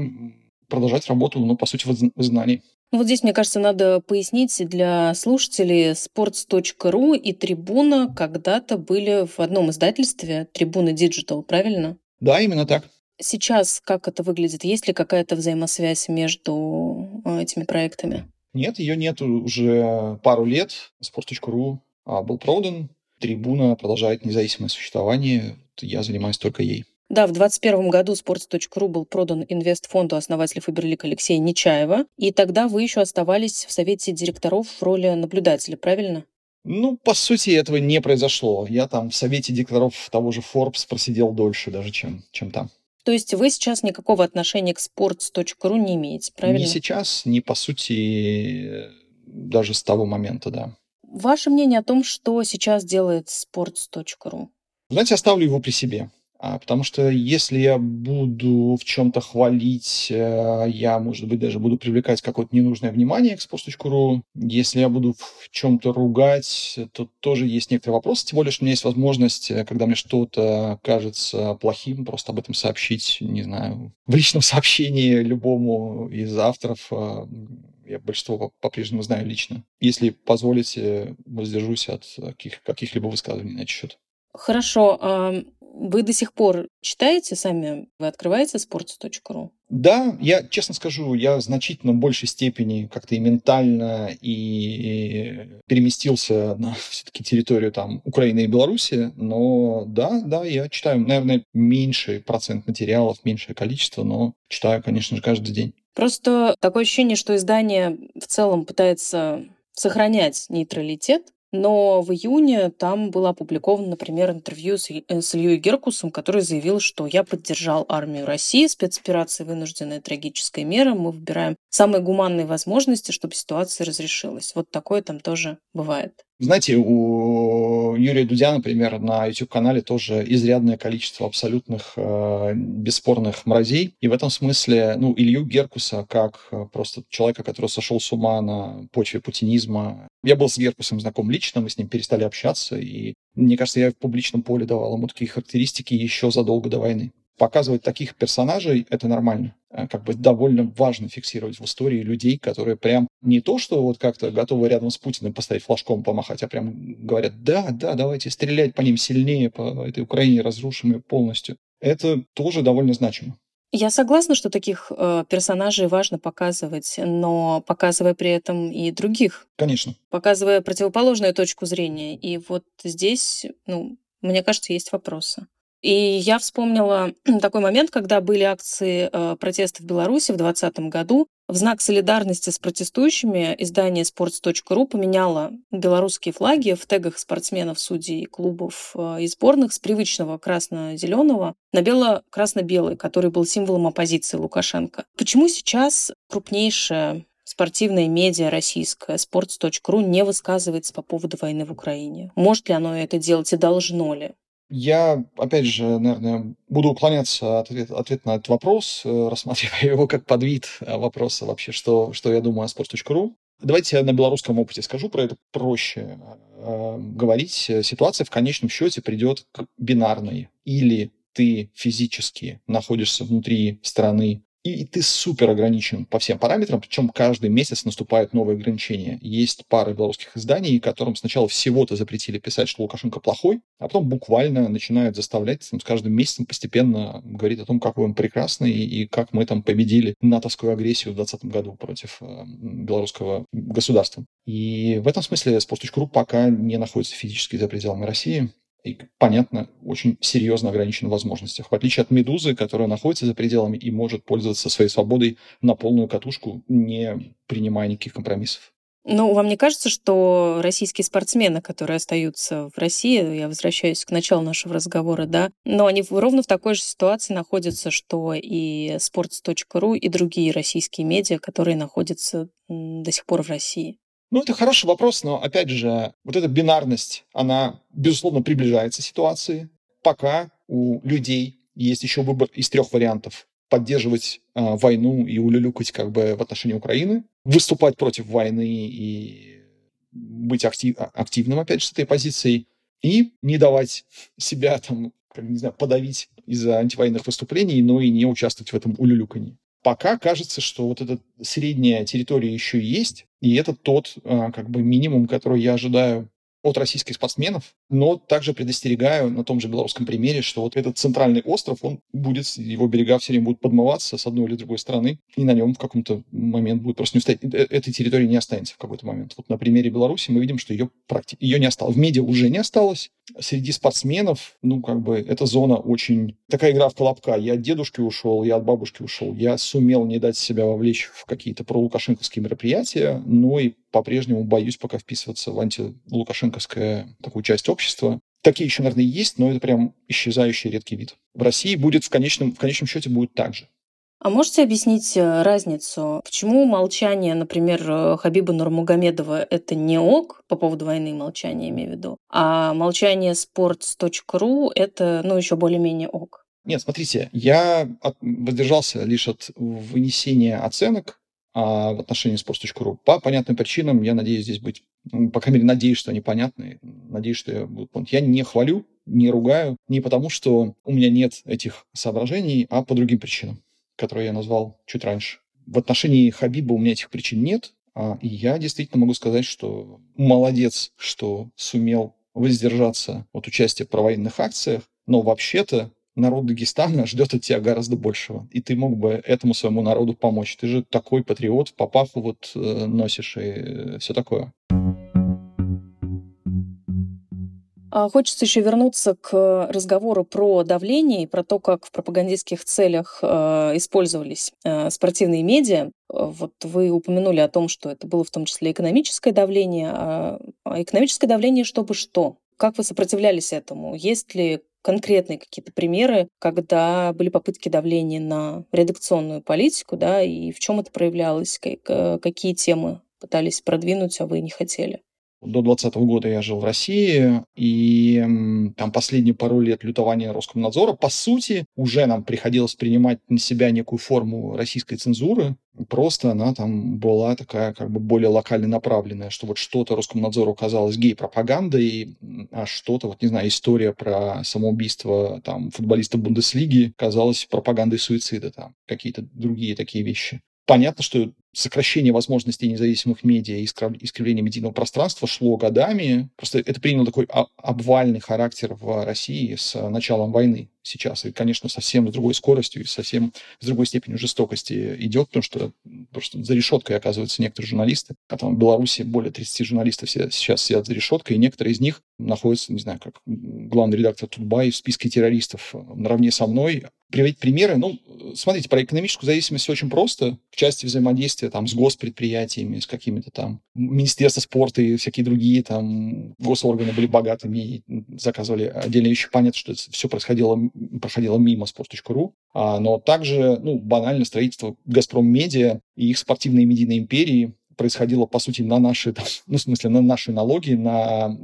продолжать работу, ну, по сути, в изгнании. Вот здесь, мне кажется, надо пояснить для слушателей sports.ru и Трибуна когда-то были в одном издательстве, Трибуна Digital, правильно? Да, именно так. Сейчас как это выглядит? Есть ли какая-то взаимосвязь между э, этими проектами? Нет, ее нет уже пару лет. Sports.ru был продан. Трибуна продолжает независимое существование. Я занимаюсь только ей. Да, в 2021 году sports.ru был продан инвестфонду основателя Фаберлик Алексея Нечаева, и тогда вы еще оставались в совете директоров в роли наблюдателя, правильно? Ну, по сути, этого не произошло. Я там в совете директоров того же Forbes просидел дольше даже, чем, чем там. То есть вы сейчас никакого отношения к sports.ru не имеете, правильно? Не сейчас, не по сути, даже с того момента, да. Ваше мнение о том, что сейчас делает sports.ru? Знаете, оставлю его при себе. А, потому что если я буду в чем-то хвалить, э, я, может быть, даже буду привлекать какое-то ненужное внимание к sports.ru. Если я буду в чем-то ругать, то тоже есть некоторые вопросы. Тем более, что у меня есть возможность, э, когда мне что-то кажется плохим, просто об этом сообщить, не знаю, в личном сообщении любому из авторов. Я большинство по-прежнему знаю лично. Если позволите, воздержусь от каких- каких-либо высказываний на этот счет. Хорошо. Вы до сих пор читаете сами? Вы открываете sports.ru? Да, я, честно скажу, я в значительно большей степени как-то и ментально, и переместился на все-таки территорию там Украины и Беларуси, но да, да, я читаю, наверное, меньший процент материалов, меньшее количество, но читаю, конечно же, каждый день. Просто такое ощущение, что издание в целом пытается сохранять нейтралитет, но в июне там было опубликовано, например, интервью с, э, с Ильей Геркусом, который заявил, что я поддержал армию России, спецоперации вынужденная трагическая мера, мы выбираем самые гуманные возможности, чтобы ситуация разрешилась. Вот такое там тоже бывает. Знаете, у Юрия Дудя, например, на YouTube-канале тоже изрядное количество абсолютных э, бесспорных мразей. И в этом смысле, ну, Илью Геркуса, как э, просто человека, который сошел с ума на почве путинизма. Я был с Геркусом знаком лично, мы с ним перестали общаться, и мне кажется, я в публичном поле давал ему такие характеристики еще задолго до войны показывать таких персонажей, это нормально. Э, как бы довольно важно фиксировать в истории людей, которые прям не то, что вот как-то готовы рядом с Путиным поставить флажком помахать, а прям говорят, да, да, давайте стрелять по ним сильнее, по этой Украине разрушим ее полностью. Это тоже довольно значимо. Я согласна, что таких э, персонажей важно показывать, но показывая при этом и других. Конечно. Показывая противоположную точку зрения. И вот здесь, ну, мне кажется, есть вопросы. И я вспомнила такой момент, когда были акции э, протеста в Беларуси в 2020 году. В знак солидарности с протестующими издание sports.ru поменяло белорусские флаги в тегах спортсменов, судей, клубов э, и сборных с привычного красно-зеленого на бело-красно-белый, который был символом оппозиции Лукашенко. Почему сейчас крупнейшая спортивная медиа российская, sports.ru, не высказывается по поводу войны в Украине? Может ли оно это делать и должно ли? Я, опять же, наверное, буду уклоняться от ответа, ответа на этот вопрос, э, рассматривая его как подвид э, вопроса вообще, что, что я думаю о sports.ru. Давайте я на белорусском опыте скажу про это проще. Э, говорить, ситуация в конечном счете придет к бинарной. Или ты физически находишься внутри страны и ты супер ограничен по всем параметрам, причем каждый месяц наступают новые ограничения. Есть пара белорусских изданий, которым сначала всего-то запретили писать, что Лукашенко плохой, а потом буквально начинают заставлять там, с каждым месяцем постепенно говорить о том, какой он прекрасный и как мы там победили натовскую агрессию в 2020 году против э, белорусского государства. И в этом смысле Sports.ru пока не находится физически за пределами России и, понятно, очень серьезно ограничен в возможностях. В отличие от «Медузы», которая находится за пределами и может пользоваться своей свободой на полную катушку, не принимая никаких компромиссов. Ну, вам не кажется, что российские спортсмены, которые остаются в России, я возвращаюсь к началу нашего разговора, да, но они ровно в такой же ситуации находятся, что и sports.ru, и другие российские медиа, которые находятся до сих пор в России? Ну, это хороший вопрос, но, опять же, вот эта бинарность, она, безусловно, приближается ситуации. Пока у людей есть еще выбор из трех вариантов. Поддерживать э, войну и улюлюкать как бы в отношении Украины, выступать против войны и быть актив, активным, опять же, с этой позицией, и не давать себя там, как, не знаю, подавить из-за антивоенных выступлений, но и не участвовать в этом улюлюкании. Пока кажется, что вот эта средняя территория еще есть, и это тот а, как бы минимум, который я ожидаю от российских спортсменов, но также предостерегаю на том же белорусском примере, что вот этот центральный остров, он будет, его берега все время будут подмываться с одной или другой стороны, и на нем в каком-то момент будет просто не устоять. Э, этой территории не останется в какой-то момент. Вот на примере Беларуси мы видим, что ее, практи... ее не осталось. В медиа уже не осталось. Среди спортсменов, ну, как бы, эта зона очень... Такая игра в колобка. Я от дедушки ушел, я от бабушки ушел. Я сумел не дать себя вовлечь в какие-то пролукашенковские мероприятия, но и по-прежнему боюсь пока вписываться в антилукашенковское такую часть общества. Такие еще, наверное, есть, но это прям исчезающий редкий вид. В России будет в конечном, в конечном счете будет так же. А можете объяснить э, разницу? Почему молчание, например, э, Хабиба Нурмагомедова – это не ок, по поводу войны молчание имею в виду, а молчание sports.ru – это, ну, еще более-менее ок? Нет, смотрите, я от, воздержался лишь от вынесения оценок в отношении sports.ru. По понятным причинам я надеюсь здесь быть, ну, по крайней мере, надеюсь, что они понятны, надеюсь, что я буду понят. Я не хвалю, не ругаю, не потому, что у меня нет этих соображений, а по другим причинам, которые я назвал чуть раньше. В отношении Хабиба у меня этих причин нет, а, я действительно могу сказать, что молодец, что сумел воздержаться от участия в провоенных акциях, Но вообще-то народ Дагестана ждет от тебя гораздо большего. И ты мог бы этому своему народу помочь. Ты же такой патриот, в вот э, носишь и э, все такое. А хочется еще вернуться к разговору про давление и про то, как в пропагандистских целях э, использовались спортивные медиа. Вот вы упомянули о том, что это было в том числе экономическое давление. А, а экономическое давление, чтобы что? Как вы сопротивлялись этому? Есть ли конкретные какие-то примеры, когда были попытки давления на редакционную политику, да, и в чем это проявлялось, какие темы пытались продвинуть, а вы не хотели? До 2020 года я жил в России, и там последние пару лет лютования Роскомнадзора, по сути, уже нам приходилось принимать на себя некую форму российской цензуры. Просто она там была такая как бы более локально направленная, что вот что-то Роскомнадзору казалось гей-пропагандой, а что-то, вот не знаю, история про самоубийство там футболиста Бундеслиги казалась пропагандой суицида, там какие-то другие такие вещи. Понятно, что сокращение возможностей независимых медиа и искривление медийного пространства шло годами. Просто это приняло такой обвальный характер в России с началом войны сейчас. И, конечно, совсем с другой скоростью и совсем с другой степенью жестокости идет, потому что просто за решеткой оказываются некоторые журналисты. А там в Беларуси более 30 журналистов сейчас сидят за решеткой, и некоторые из них находятся, не знаю, как главный редактор Тутбай в списке террористов наравне со мной. Приводить примеры, ну, смотрите, про экономическую зависимость очень просто. В части взаимодействия взаимодействие там с госпредприятиями, с какими-то там Министерство спорта и всякие другие там госорганы были богатыми и заказывали отдельные вещи. Понятно, что это все происходило, проходило мимо sport.ru. А, но также, ну, банально строительство «Газпром Медиа» и их спортивной медийной империи происходило, по сути, на наши, ну, в смысле, на наши налоги, на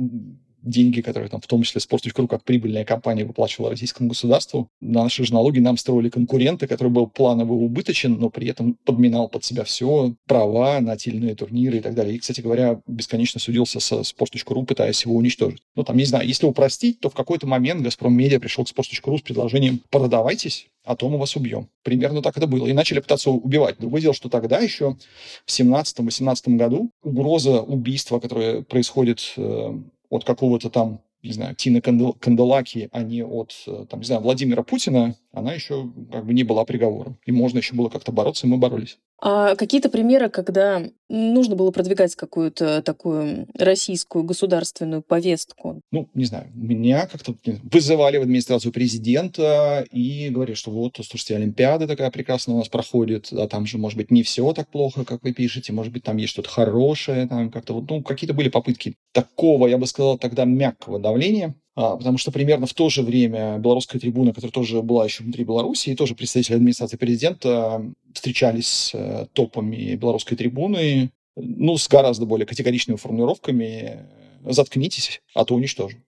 деньги, которые там в том числе Sport.ru как прибыльная компания выплачивала российскому государству. На наши же налоги нам строили конкуренты, который был планово убыточен, но при этом подминал под себя все, права на иные турниры и так далее. И, кстати говоря, бесконечно судился со Sport.ru, пытаясь его уничтожить. Ну, там, не знаю, если упростить, то в какой-то момент Газпром Медиа пришел к Sport.ru с предложением «продавайтесь, а то мы вас убьем». Примерно так это было. И начали пытаться убивать. Другое дело, что тогда еще в 17-18 году угроза убийства, которое происходит э, от какого-то там, не знаю, Тины Канделаки, а не от, э, там, не знаю, Владимира Путина, она еще как бы не была приговором. И можно еще было как-то бороться, и мы боролись. А какие-то примеры, когда нужно было продвигать какую-то такую российскую государственную повестку? Ну, не знаю, меня как-то вызывали в администрацию президента и говорили, что вот, слушайте, Олимпиада такая прекрасная у нас проходит, а там же, может быть, не все так плохо, как вы пишете, может быть, там есть что-то хорошее, там как-то вот, ну, какие-то были попытки такого, я бы сказал, тогда мягкого давления. А, потому что примерно в то же время белорусская трибуна, которая тоже была еще внутри Беларуси, и тоже представители администрации президента встречались с э, топами белорусской трибуны, ну, с гораздо более категоричными формулировками «заткнитесь, а то уничтожим».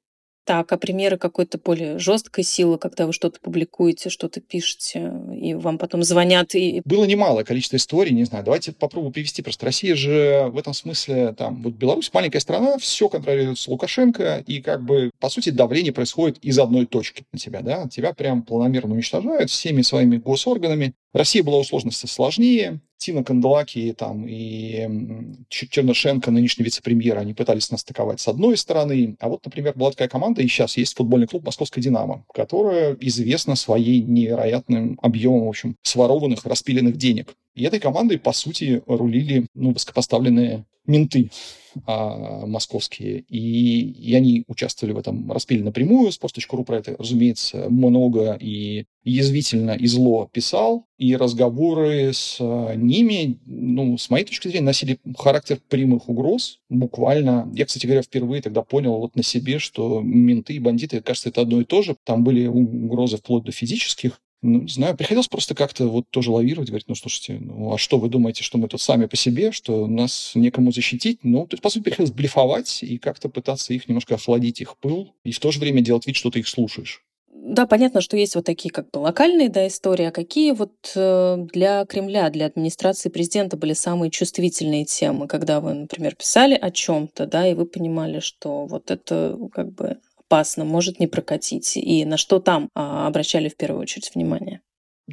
Так, а примеры какой-то более жесткой силы, когда вы что-то публикуете, что-то пишете, и вам потом звонят и... Было немалое количество историй, не знаю, давайте попробую привести. Просто Россия же в этом смысле, там, вот Беларусь маленькая страна, все контролируется Лукашенко, и как бы, по сути, давление происходит из одной точки на тебя, да, тебя прям планомерно уничтожают всеми своими госорганами, Россия была у сложности сложнее. Тина Канделаки там, и Чернышенко, нынешний вице-премьер, они пытались нас атаковать с одной стороны. А вот, например, была такая команда, и сейчас есть футбольный клуб «Московская Динамо», которая известна своей невероятным объемом, в общем, сворованных, распиленных денег. И этой командой, по сути, рулили ну, высокопоставленные менты а, московские. И, и они участвовали в этом распиле напрямую. Sports.ru про это, разумеется, много и язвительно и зло писал. И разговоры с а, ними, ну, с моей точки зрения, носили характер прямых угроз. Буквально. Я, кстати говоря, впервые тогда понял вот на себе, что менты и бандиты, кажется, это одно и то же. Там были угрозы вплоть до физических ну, не знаю, приходилось просто как-то вот тоже лавировать, говорить, ну, слушайте, ну, а что вы думаете, что мы тут сами по себе, что нас некому защитить? Ну, то есть, по сути, приходилось блефовать и как-то пытаться их немножко охладить, их пыл, и в то же время делать вид, что ты их слушаешь. Да, понятно, что есть вот такие как бы локальные да, истории, а какие вот э, для Кремля, для администрации президента были самые чувствительные темы, когда вы, например, писали о чем-то, да, и вы понимали, что вот это как бы опасно, может не прокатить, и на что там а, обращали в первую очередь внимание?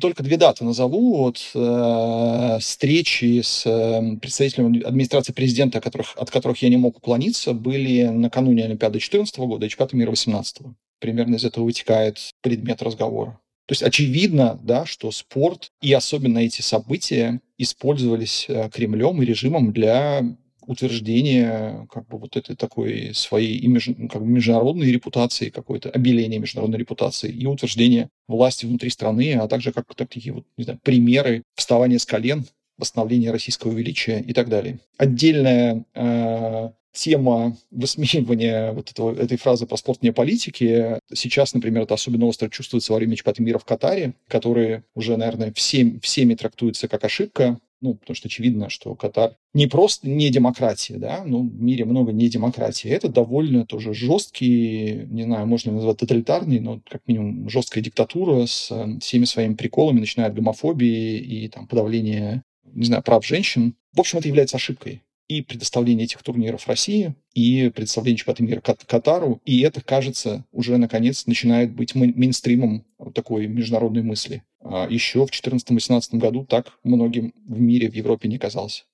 Только две даты назову. Вот, э, встречи с э, представителями администрации президента, которых, от которых я не мог уклониться, были накануне Олимпиады 2014 года и чемпионата мира 2018. Примерно из этого вытекает предмет разговора. То есть очевидно, да, что спорт и особенно эти события использовались э, Кремлем и режимом для утверждения как бы вот этой такой своей имидж, как бы международной репутации, какой-то обеления международной репутации и утверждения власти внутри страны, а также как такие вот, не знаю, примеры вставания с колен, восстановления российского величия и так далее. Отдельная э, тема высмеивания вот этого, этой фразы про спорт вне политики сейчас, например, это особенно остро чувствуется во время чемпионата мира в Катаре, который уже, наверное, всем, всеми трактуется как ошибка, ну, потому что очевидно, что Катар не просто не демократия, да, ну, в мире много не демократии. Это довольно тоже жесткий, не знаю, можно назвать тоталитарный, но как минимум жесткая диктатура с э, всеми своими приколами, начиная от гомофобии и там подавления, не знаю, прав женщин. В общем, это является ошибкой и предоставление этих турниров России, и предоставление чемпионата мира Катару, и это, кажется, уже, наконец, начинает быть мейнстримом такой международной мысли. А еще в 2014-2018 году так многим в мире, в Европе не казалось.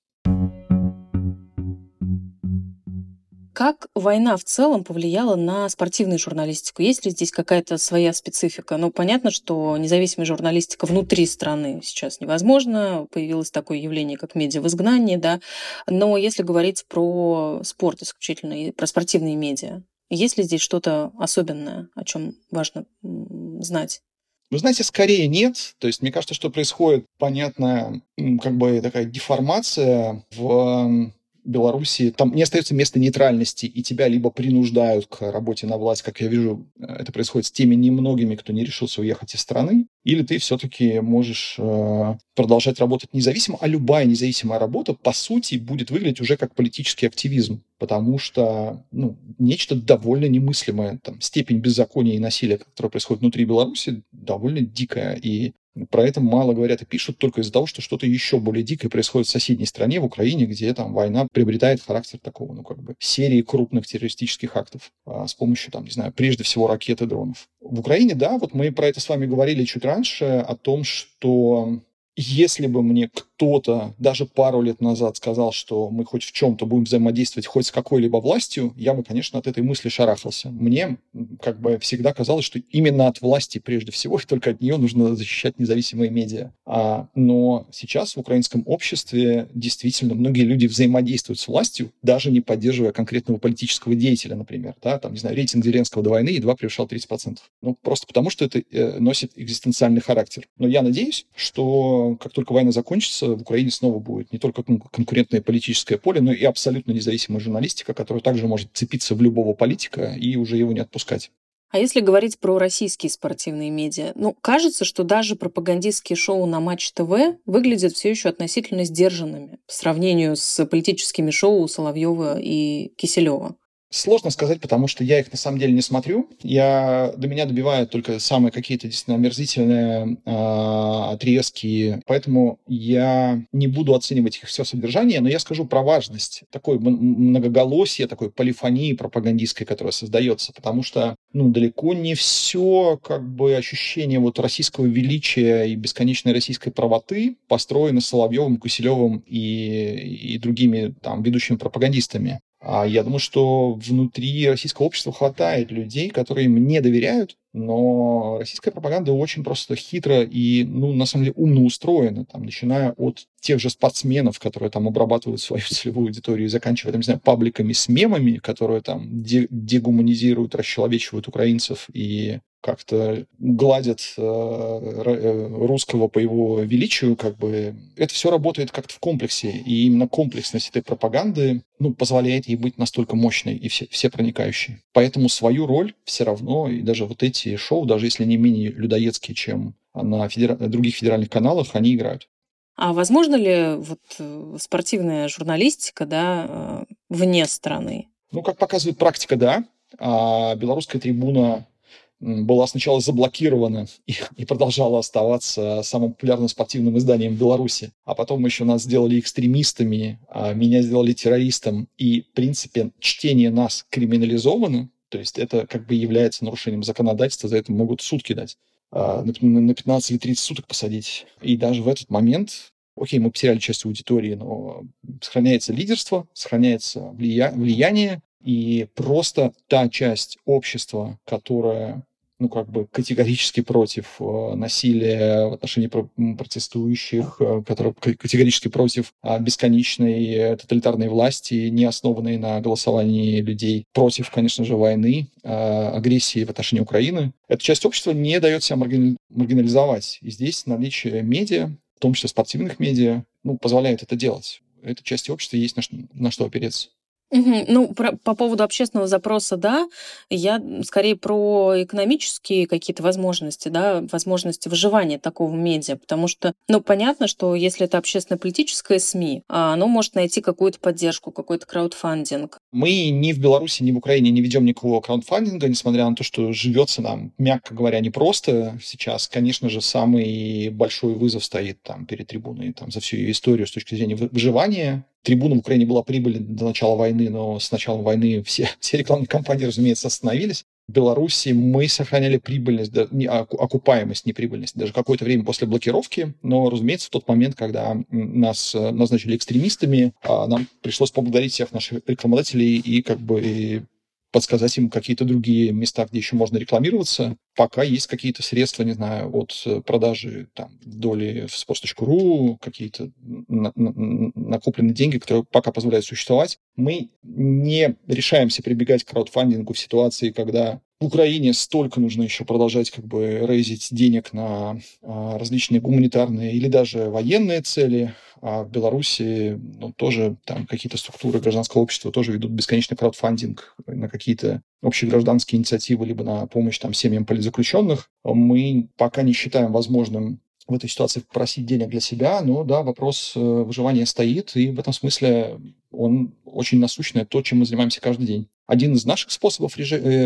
Как война в целом повлияла на спортивную журналистику? Есть ли здесь какая-то своя специфика? Ну, понятно, что независимая журналистика внутри страны сейчас невозможно. Появилось такое явление, как медиа в изгнании, да. Но если говорить про спорт исключительно и про спортивные медиа, есть ли здесь что-то особенное, о чем важно знать? Вы знаете, скорее нет. То есть мне кажется, что происходит понятная как бы такая деформация в Беларуси там не остается места нейтральности, и тебя либо принуждают к работе на власть, как я вижу, э, это происходит с теми немногими, кто не решился уехать из страны, или ты все-таки можешь э, продолжать работать независимо, а любая независимая работа, по сути, будет выглядеть уже как политический активизм, потому что ну, нечто довольно немыслимое, там, степень беззакония и насилия, которое происходит внутри Беларуси, довольно дикая, и про это мало говорят и пишут только из-за того, что что-то еще более дикое происходит в соседней стране, в Украине, где там война приобретает характер такого, ну, как бы, серии крупных террористических актов а, с помощью, там, не знаю, прежде всего ракет и дронов. В Украине, да, вот мы про это с вами говорили чуть раньше, о том, что если бы мне кто-то даже пару лет назад сказал, что мы хоть в чем-то будем взаимодействовать хоть с какой-либо властью, я бы, конечно, от этой мысли шарахался. Мне как бы всегда казалось, что именно от власти прежде всего, и только от нее нужно защищать независимые медиа. А, но сейчас в украинском обществе действительно многие люди взаимодействуют с властью, даже не поддерживая конкретного политического деятеля, например. Да? Там, не знаю, рейтинг Зеленского до войны едва превышал 30%. Ну, просто потому, что это э, носит экзистенциальный характер. Но я надеюсь, что как только война закончится, в Украине снова будет не только конкурентное политическое поле, но и абсолютно независимая журналистика, которая также может цепиться в любого политика и уже его не отпускать. А если говорить про российские спортивные медиа, ну, кажется, что даже пропагандистские шоу на Матч ТВ выглядят все еще относительно сдержанными по сравнению с политическими шоу Соловьева и Киселева. Сложно сказать, потому что я их на самом деле не смотрю. Я, до меня добивают только самые какие-то действительно омерзительные э, отрезки. Поэтому я не буду оценивать их все содержание, но я скажу про важность такой многоголосия, такой полифонии пропагандистской, которая создается. Потому что ну, далеко не все как бы ощущение вот российского величия и бесконечной российской правоты построено Соловьевым, Куселевым и, и другими там ведущими пропагандистами. А я думаю, что внутри российского общества хватает людей, которые им не доверяют, но российская пропаганда очень просто хитро и, ну, на самом деле, умно устроена, там, начиная от тех же спортсменов, которые там обрабатывают свою целевую аудиторию, и заканчивая, там, не знаю, пабликами с мемами, которые там дегуманизируют, расчеловечивают украинцев и как-то гладят э, э, русского по его величию, как бы это все работает как-то в комплексе, и именно комплексность этой пропаганды ну, позволяет ей быть настолько мощной и все, все проникающей. Поэтому свою роль все равно, и даже вот эти шоу, даже если они менее людоедские, чем на федера... других федеральных каналах, они играют. А возможно ли вот э, спортивная журналистика, да, вне страны? Ну, как показывает практика, да. А белорусская трибуна была сначала заблокирована и, и продолжала оставаться самым популярным спортивным изданием в Беларуси. А потом еще нас сделали экстремистами, а меня сделали террористом. И, в принципе, чтение нас криминализовано, то есть это как бы является нарушением законодательства, за это могут сутки дать а, на 15 или 30 суток посадить. И даже в этот момент, окей, мы потеряли часть аудитории, но сохраняется лидерство, сохраняется влия- влияние, И просто та часть общества, которая ну, как бы категорически против э, насилия в отношении протестующих, э, которые категорически против а, бесконечной э, тоталитарной власти, не основанной на голосовании людей, против, конечно же, войны, агрессии в отношении Украины. Эта часть общества не дает себя маргинализовать. И здесь наличие медиа, в том числе спортивных медиа, ну, позволяет это делать. Эта часть общества есть на на что опереться. Ну, про- по поводу общественного запроса, да, я скорее про экономические какие-то возможности, да, возможности выживания такого медиа, потому что, ну, понятно, что если это общественно-политическое СМИ, а, оно может найти какую-то поддержку, какой-то краудфандинг. Мы ни в Беларуси, ни в Украине не ведем никакого краудфандинга, несмотря на то, что живется нам, мягко говоря, непросто сейчас. Конечно же, самый большой вызов стоит там перед трибуной там, за всю ее историю с точки зрения выживания трибуна в Украине была прибыльной до начала войны, но с начала войны все, все рекламные кампании, разумеется, остановились. В Беларуси мы сохраняли прибыльность, не, окупаемость, не прибыльность, даже какое-то время после блокировки, но, разумеется, в тот момент, когда нас э, назначили экстремистами, а, нам пришлось поблагодарить всех наших рекламодателей и как бы подсказать им какие-то другие места, где еще можно рекламироваться, пока есть какие-то средства, не знаю, от э, продажи там, доли в sports.ru, какие-то на, на, накопленные деньги, которые пока позволяют существовать. Мы не решаемся прибегать к краудфандингу в ситуации, когда Украине столько нужно еще продолжать как бы рейзить денег на а, различные гуманитарные или даже военные цели, а в Беларуси ну, тоже там какие-то структуры гражданского общества тоже ведут бесконечный краудфандинг на какие-то общегражданские инициативы, либо на помощь там семьям политзаключенных. Мы пока не считаем возможным в этой ситуации просить денег для себя, но да, вопрос э, выживания стоит, и в этом смысле он очень насущный, то, чем мы занимаемся каждый день. Один из наших способов э,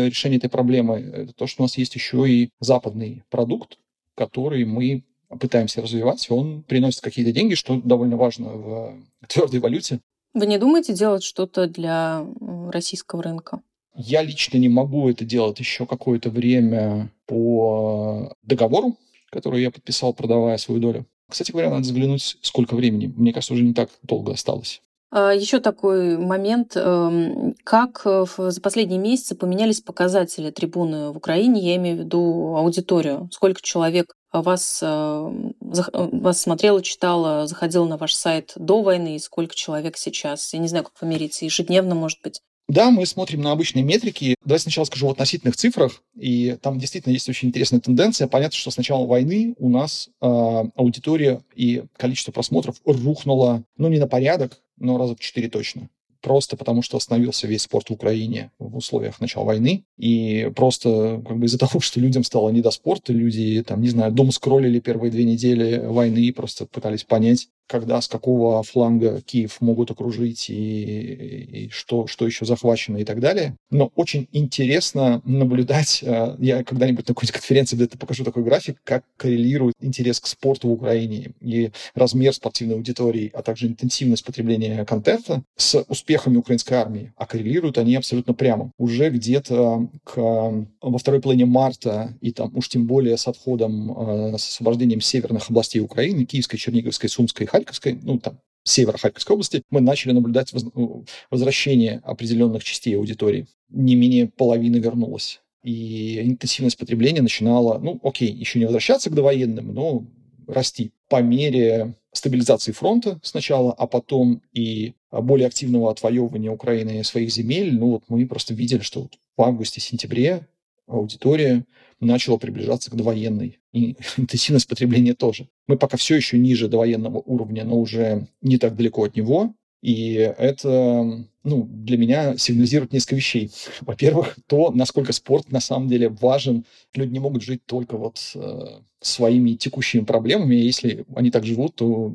решения этой проблемы – это то, что у нас есть еще и западный продукт, который мы пытаемся развивать, он приносит какие-то деньги, что довольно важно в твердой валюте. Вы не думаете делать что-то для российского рынка? Я лично не могу это делать еще какое-то время по договору, который я подписал, продавая свою долю. Кстати говоря, надо взглянуть, сколько времени. Мне кажется, уже не так долго осталось. А, Еще такой момент, эм, как э, за последние месяцы поменялись показатели трибуны в Украине, я имею в виду аудиторию. Сколько человек вас, эм, э, вас смотрело, читало, заходило на ваш сайт до войны, и сколько человек сейчас? Я не знаю, как вы ежедневно, может быть? Да, мы смотрим на обычные метрики. Давайте сначала скажу в относительных цифрах. И там действительно есть очень интересная тенденция. Понятно, что с начала войны у нас э, аудитория и количество просмотров рухнуло, ну, не на порядок, но раза в четыре точно просто потому, что остановился весь спорт в Украине в условиях начала войны. И просто как бы из-за того, что людям стало не до спорта, люди, там, не знаю, дом скроллили первые две недели войны и просто пытались понять, когда, с какого фланга Киев могут окружить и, и что, что еще захвачено и так далее. Но очень интересно наблюдать, э, я когда-нибудь на какой-нибудь конференции где-то покажу такой график, как коррелирует интерес к спорту в Украине и размер спортивной аудитории, а также интенсивность потребления контента с успехами украинской армии. А коррелируют они абсолютно прямо. Уже где-то к, во второй половине марта и там уж тем более с отходом, э, с освобождением северных областей Украины, Киевской, Черниговской, Сумской Харьковской, ну, там, севера Харьковской области, мы начали наблюдать ну, возвращение определенных частей аудитории. Не менее половины вернулось. И интенсивность потребления начинала, ну, окей, еще не возвращаться к довоенным, но расти по мере стабилизации фронта сначала, а потом и более активного отвоевывания Украины своих земель. Ну, вот мы просто видели, что в августе-сентябре аудитория начала приближаться к довоенной. И интенсивность потребления тоже. Мы пока все еще ниже довоенного уровня, но уже не так далеко от него. И это ну, для меня сигнализирует несколько вещей. Во-первых, то, насколько спорт на самом деле важен. Люди не могут жить только вот э, своими текущими проблемами. Если они так живут, то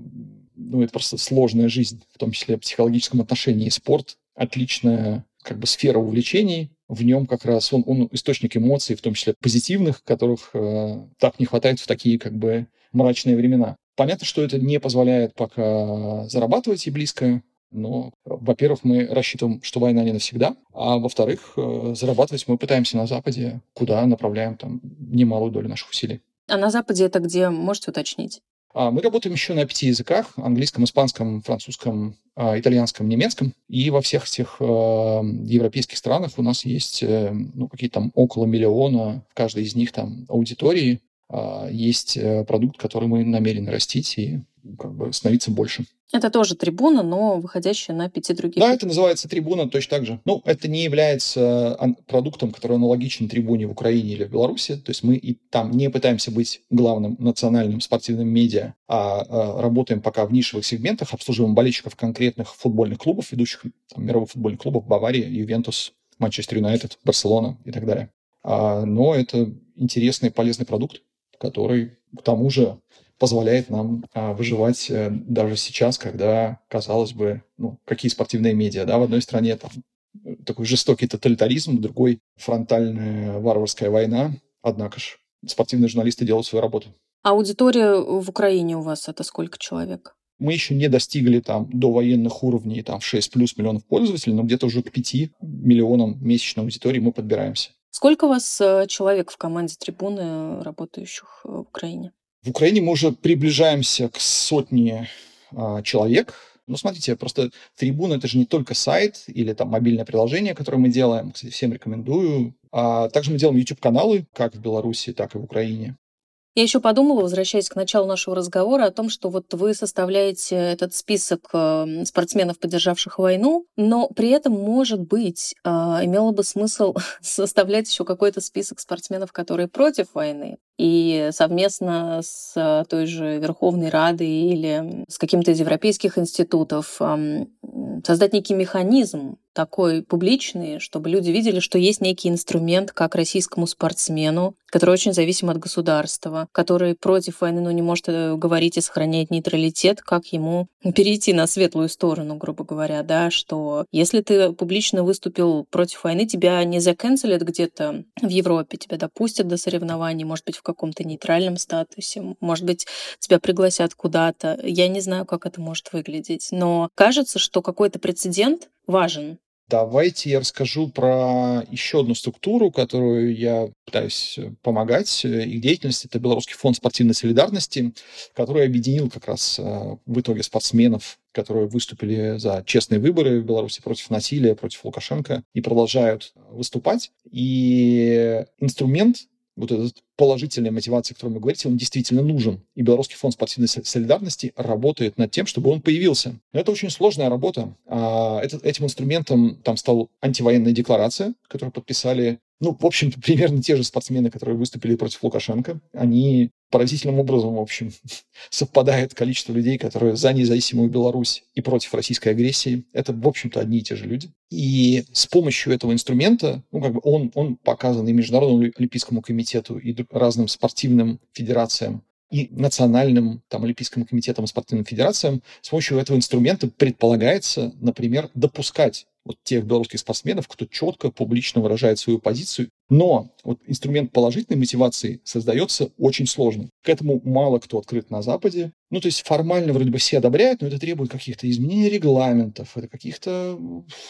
ну, это просто сложная жизнь, в том числе в психологическом отношении. Спорт – отличная как бы сфера увлечений, в нем как раз он, он источник эмоций, в том числе позитивных, которых э, так не хватает в такие как бы мрачные времена. Понятно, что это не позволяет пока зарабатывать и близко, но, во-первых, мы рассчитываем, что война не навсегда, а во-вторых, э, зарабатывать мы пытаемся на Западе, куда направляем там немалую долю наших усилий. А на Западе это где, можете уточнить? А мы работаем еще на пяти языках. Английском, испанском, французском, а, итальянском, немецком. И во всех этих э, европейских странах у нас есть э, ну, какие-то там около миллиона в каждой из них там аудитории. Э, есть продукт, который мы намерены растить и как бы становиться больше. Это тоже трибуна, но выходящая на пяти других. Да, это называется трибуна точно так же. Ну, это не является продуктом, который аналогичен трибуне в Украине или в Беларуси. То есть мы и там не пытаемся быть главным национальным спортивным медиа, а, а работаем пока в нишевых сегментах, обслуживаем болельщиков конкретных футбольных клубов, ведущих там, мировых футбольных клубов Бавария, Ювентус, Манчестер Юнайтед, Барселона и так далее. А, но это интересный полезный продукт, который к тому же позволяет нам а, выживать а, даже сейчас, когда, казалось бы, ну, какие спортивные медиа, да, в одной стране там такой жестокий тоталитаризм, в другой фронтальная варварская война, однако же спортивные журналисты делают свою работу. А аудитория в Украине у вас это сколько человек? Мы еще не достигли там до военных уровней там 6 плюс миллионов пользователей, но где-то уже к 5 миллионам месячной аудитории мы подбираемся. Сколько у вас э, человек в команде трибуны, работающих э, в Украине? В Украине мы уже приближаемся к сотне а, человек. Ну, смотрите, просто Трибуна — это же не только сайт или там мобильное приложение, которое мы делаем. Кстати, всем рекомендую. А также мы делаем YouTube-каналы, как в Беларуси, так и в Украине. Я еще подумала, возвращаясь к началу нашего разговора, о том, что вот вы составляете этот список эм, спортсменов, поддержавших войну, но при этом, может быть, а, имело бы смысл составлять еще какой-то список спортсменов, которые против войны, и совместно с той же Верховной Радой или с каким-то из европейских институтов создать некий механизм такой публичный, чтобы люди видели, что есть некий инструмент, как российскому спортсмену, который очень зависим от государства, который против войны, но не может э, говорить и сохранять нейтралитет, как ему перейти на светлую сторону, грубо говоря, да, что если ты публично выступил против войны, тебя не заканцелят где-то в Европе, тебя допустят до соревнований, может быть, в каком-то нейтральном статусе, может быть, тебя пригласят куда-то. Я не знаю, как это может выглядеть, но кажется, что какой-то прецедент важен. Давайте я расскажу про еще одну структуру, которую я пытаюсь помогать. Их деятельность — это Белорусский фонд спортивной солидарности, который объединил как раз э, в итоге спортсменов, которые выступили за честные выборы в Беларуси против насилия, против Лукашенко, и продолжают выступать. И инструмент вот этот положительная мотивация, о которой вы говорите, он действительно нужен. И Белорусский фонд спортивной солидарности работает над тем, чтобы он появился. Это очень сложная работа. А этот, этим инструментом там стала антивоенная декларация, которую подписали ну, в общем-то, примерно те же спортсмены, которые выступили против Лукашенко, они поразительным образом, в общем, совпадает количество людей, которые за независимую Беларусь и против российской агрессии. Это, в общем-то, одни и те же люди. И с помощью этого инструмента, ну, как бы он, он показан и Международному Олимпийскому комитету, и разным спортивным федерациям, и национальным там, Олимпийским комитетом и спортивным федерациям, с помощью этого инструмента предполагается, например, допускать вот тех белорусских спортсменов, кто четко, публично выражает свою позицию. Но вот инструмент положительной мотивации создается очень сложно. К этому мало кто открыт на Западе. Ну, то есть формально вроде бы все одобряют, но это требует каких-то изменений регламентов, это каких-то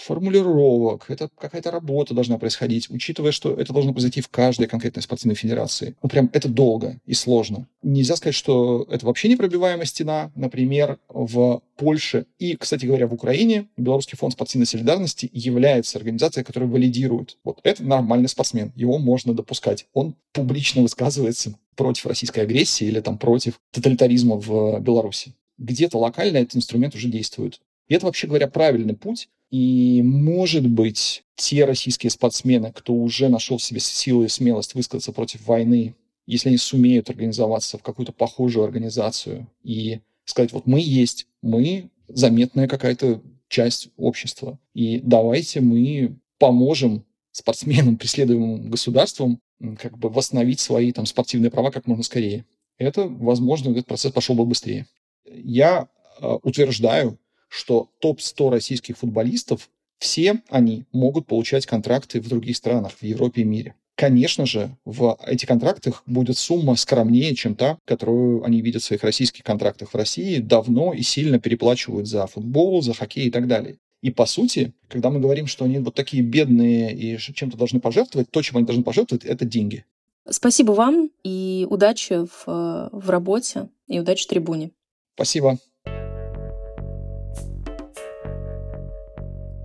формулировок, это какая-то работа должна происходить, учитывая, что это должно произойти в каждой конкретной спортивной федерации. Ну, прям это долго и сложно. Нельзя сказать, что это вообще непробиваемая стена. Например, в Польше и, кстати говоря, в Украине Белорусский фонд спортивной солидарности является организацией, которая валидирует. Вот это нормальный спортсмен, его можно допускать. Он публично высказывается против российской агрессии или там против тоталитаризма в Беларуси. Где-то локально этот инструмент уже действует. И это, вообще говоря, правильный путь. И, может быть, те российские спортсмены, кто уже нашел в себе силы и смелость высказаться против войны, если они сумеют организоваться в какую-то похожую организацию и сказать, вот мы есть, мы заметная какая-то часть общества, и давайте мы поможем спортсменам, преследуемым государством, как бы восстановить свои там спортивные права как можно скорее. Это, возможно, этот процесс пошел бы быстрее. Я э, утверждаю, что топ-100 российских футболистов, все они могут получать контракты в других странах, в Европе и мире. Конечно же, в этих контрактах будет сумма скромнее, чем та, которую они видят в своих российских контрактах в России, давно и сильно переплачивают за футбол, за хоккей и так далее. И по сути, когда мы говорим, что они вот такие бедные и чем-то должны пожертвовать, то, чем они должны пожертвовать, это деньги. Спасибо вам и удачи в, в работе. И удачи трибуне. Спасибо.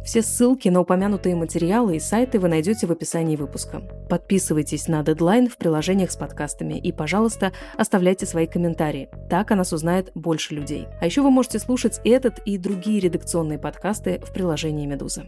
Все ссылки на упомянутые материалы и сайты вы найдете в описании выпуска. Подписывайтесь на Deadline в приложениях с подкастами и, пожалуйста, оставляйте свои комментарии. Так о нас узнает больше людей. А еще вы можете слушать этот и другие редакционные подкасты в приложении «Медуза».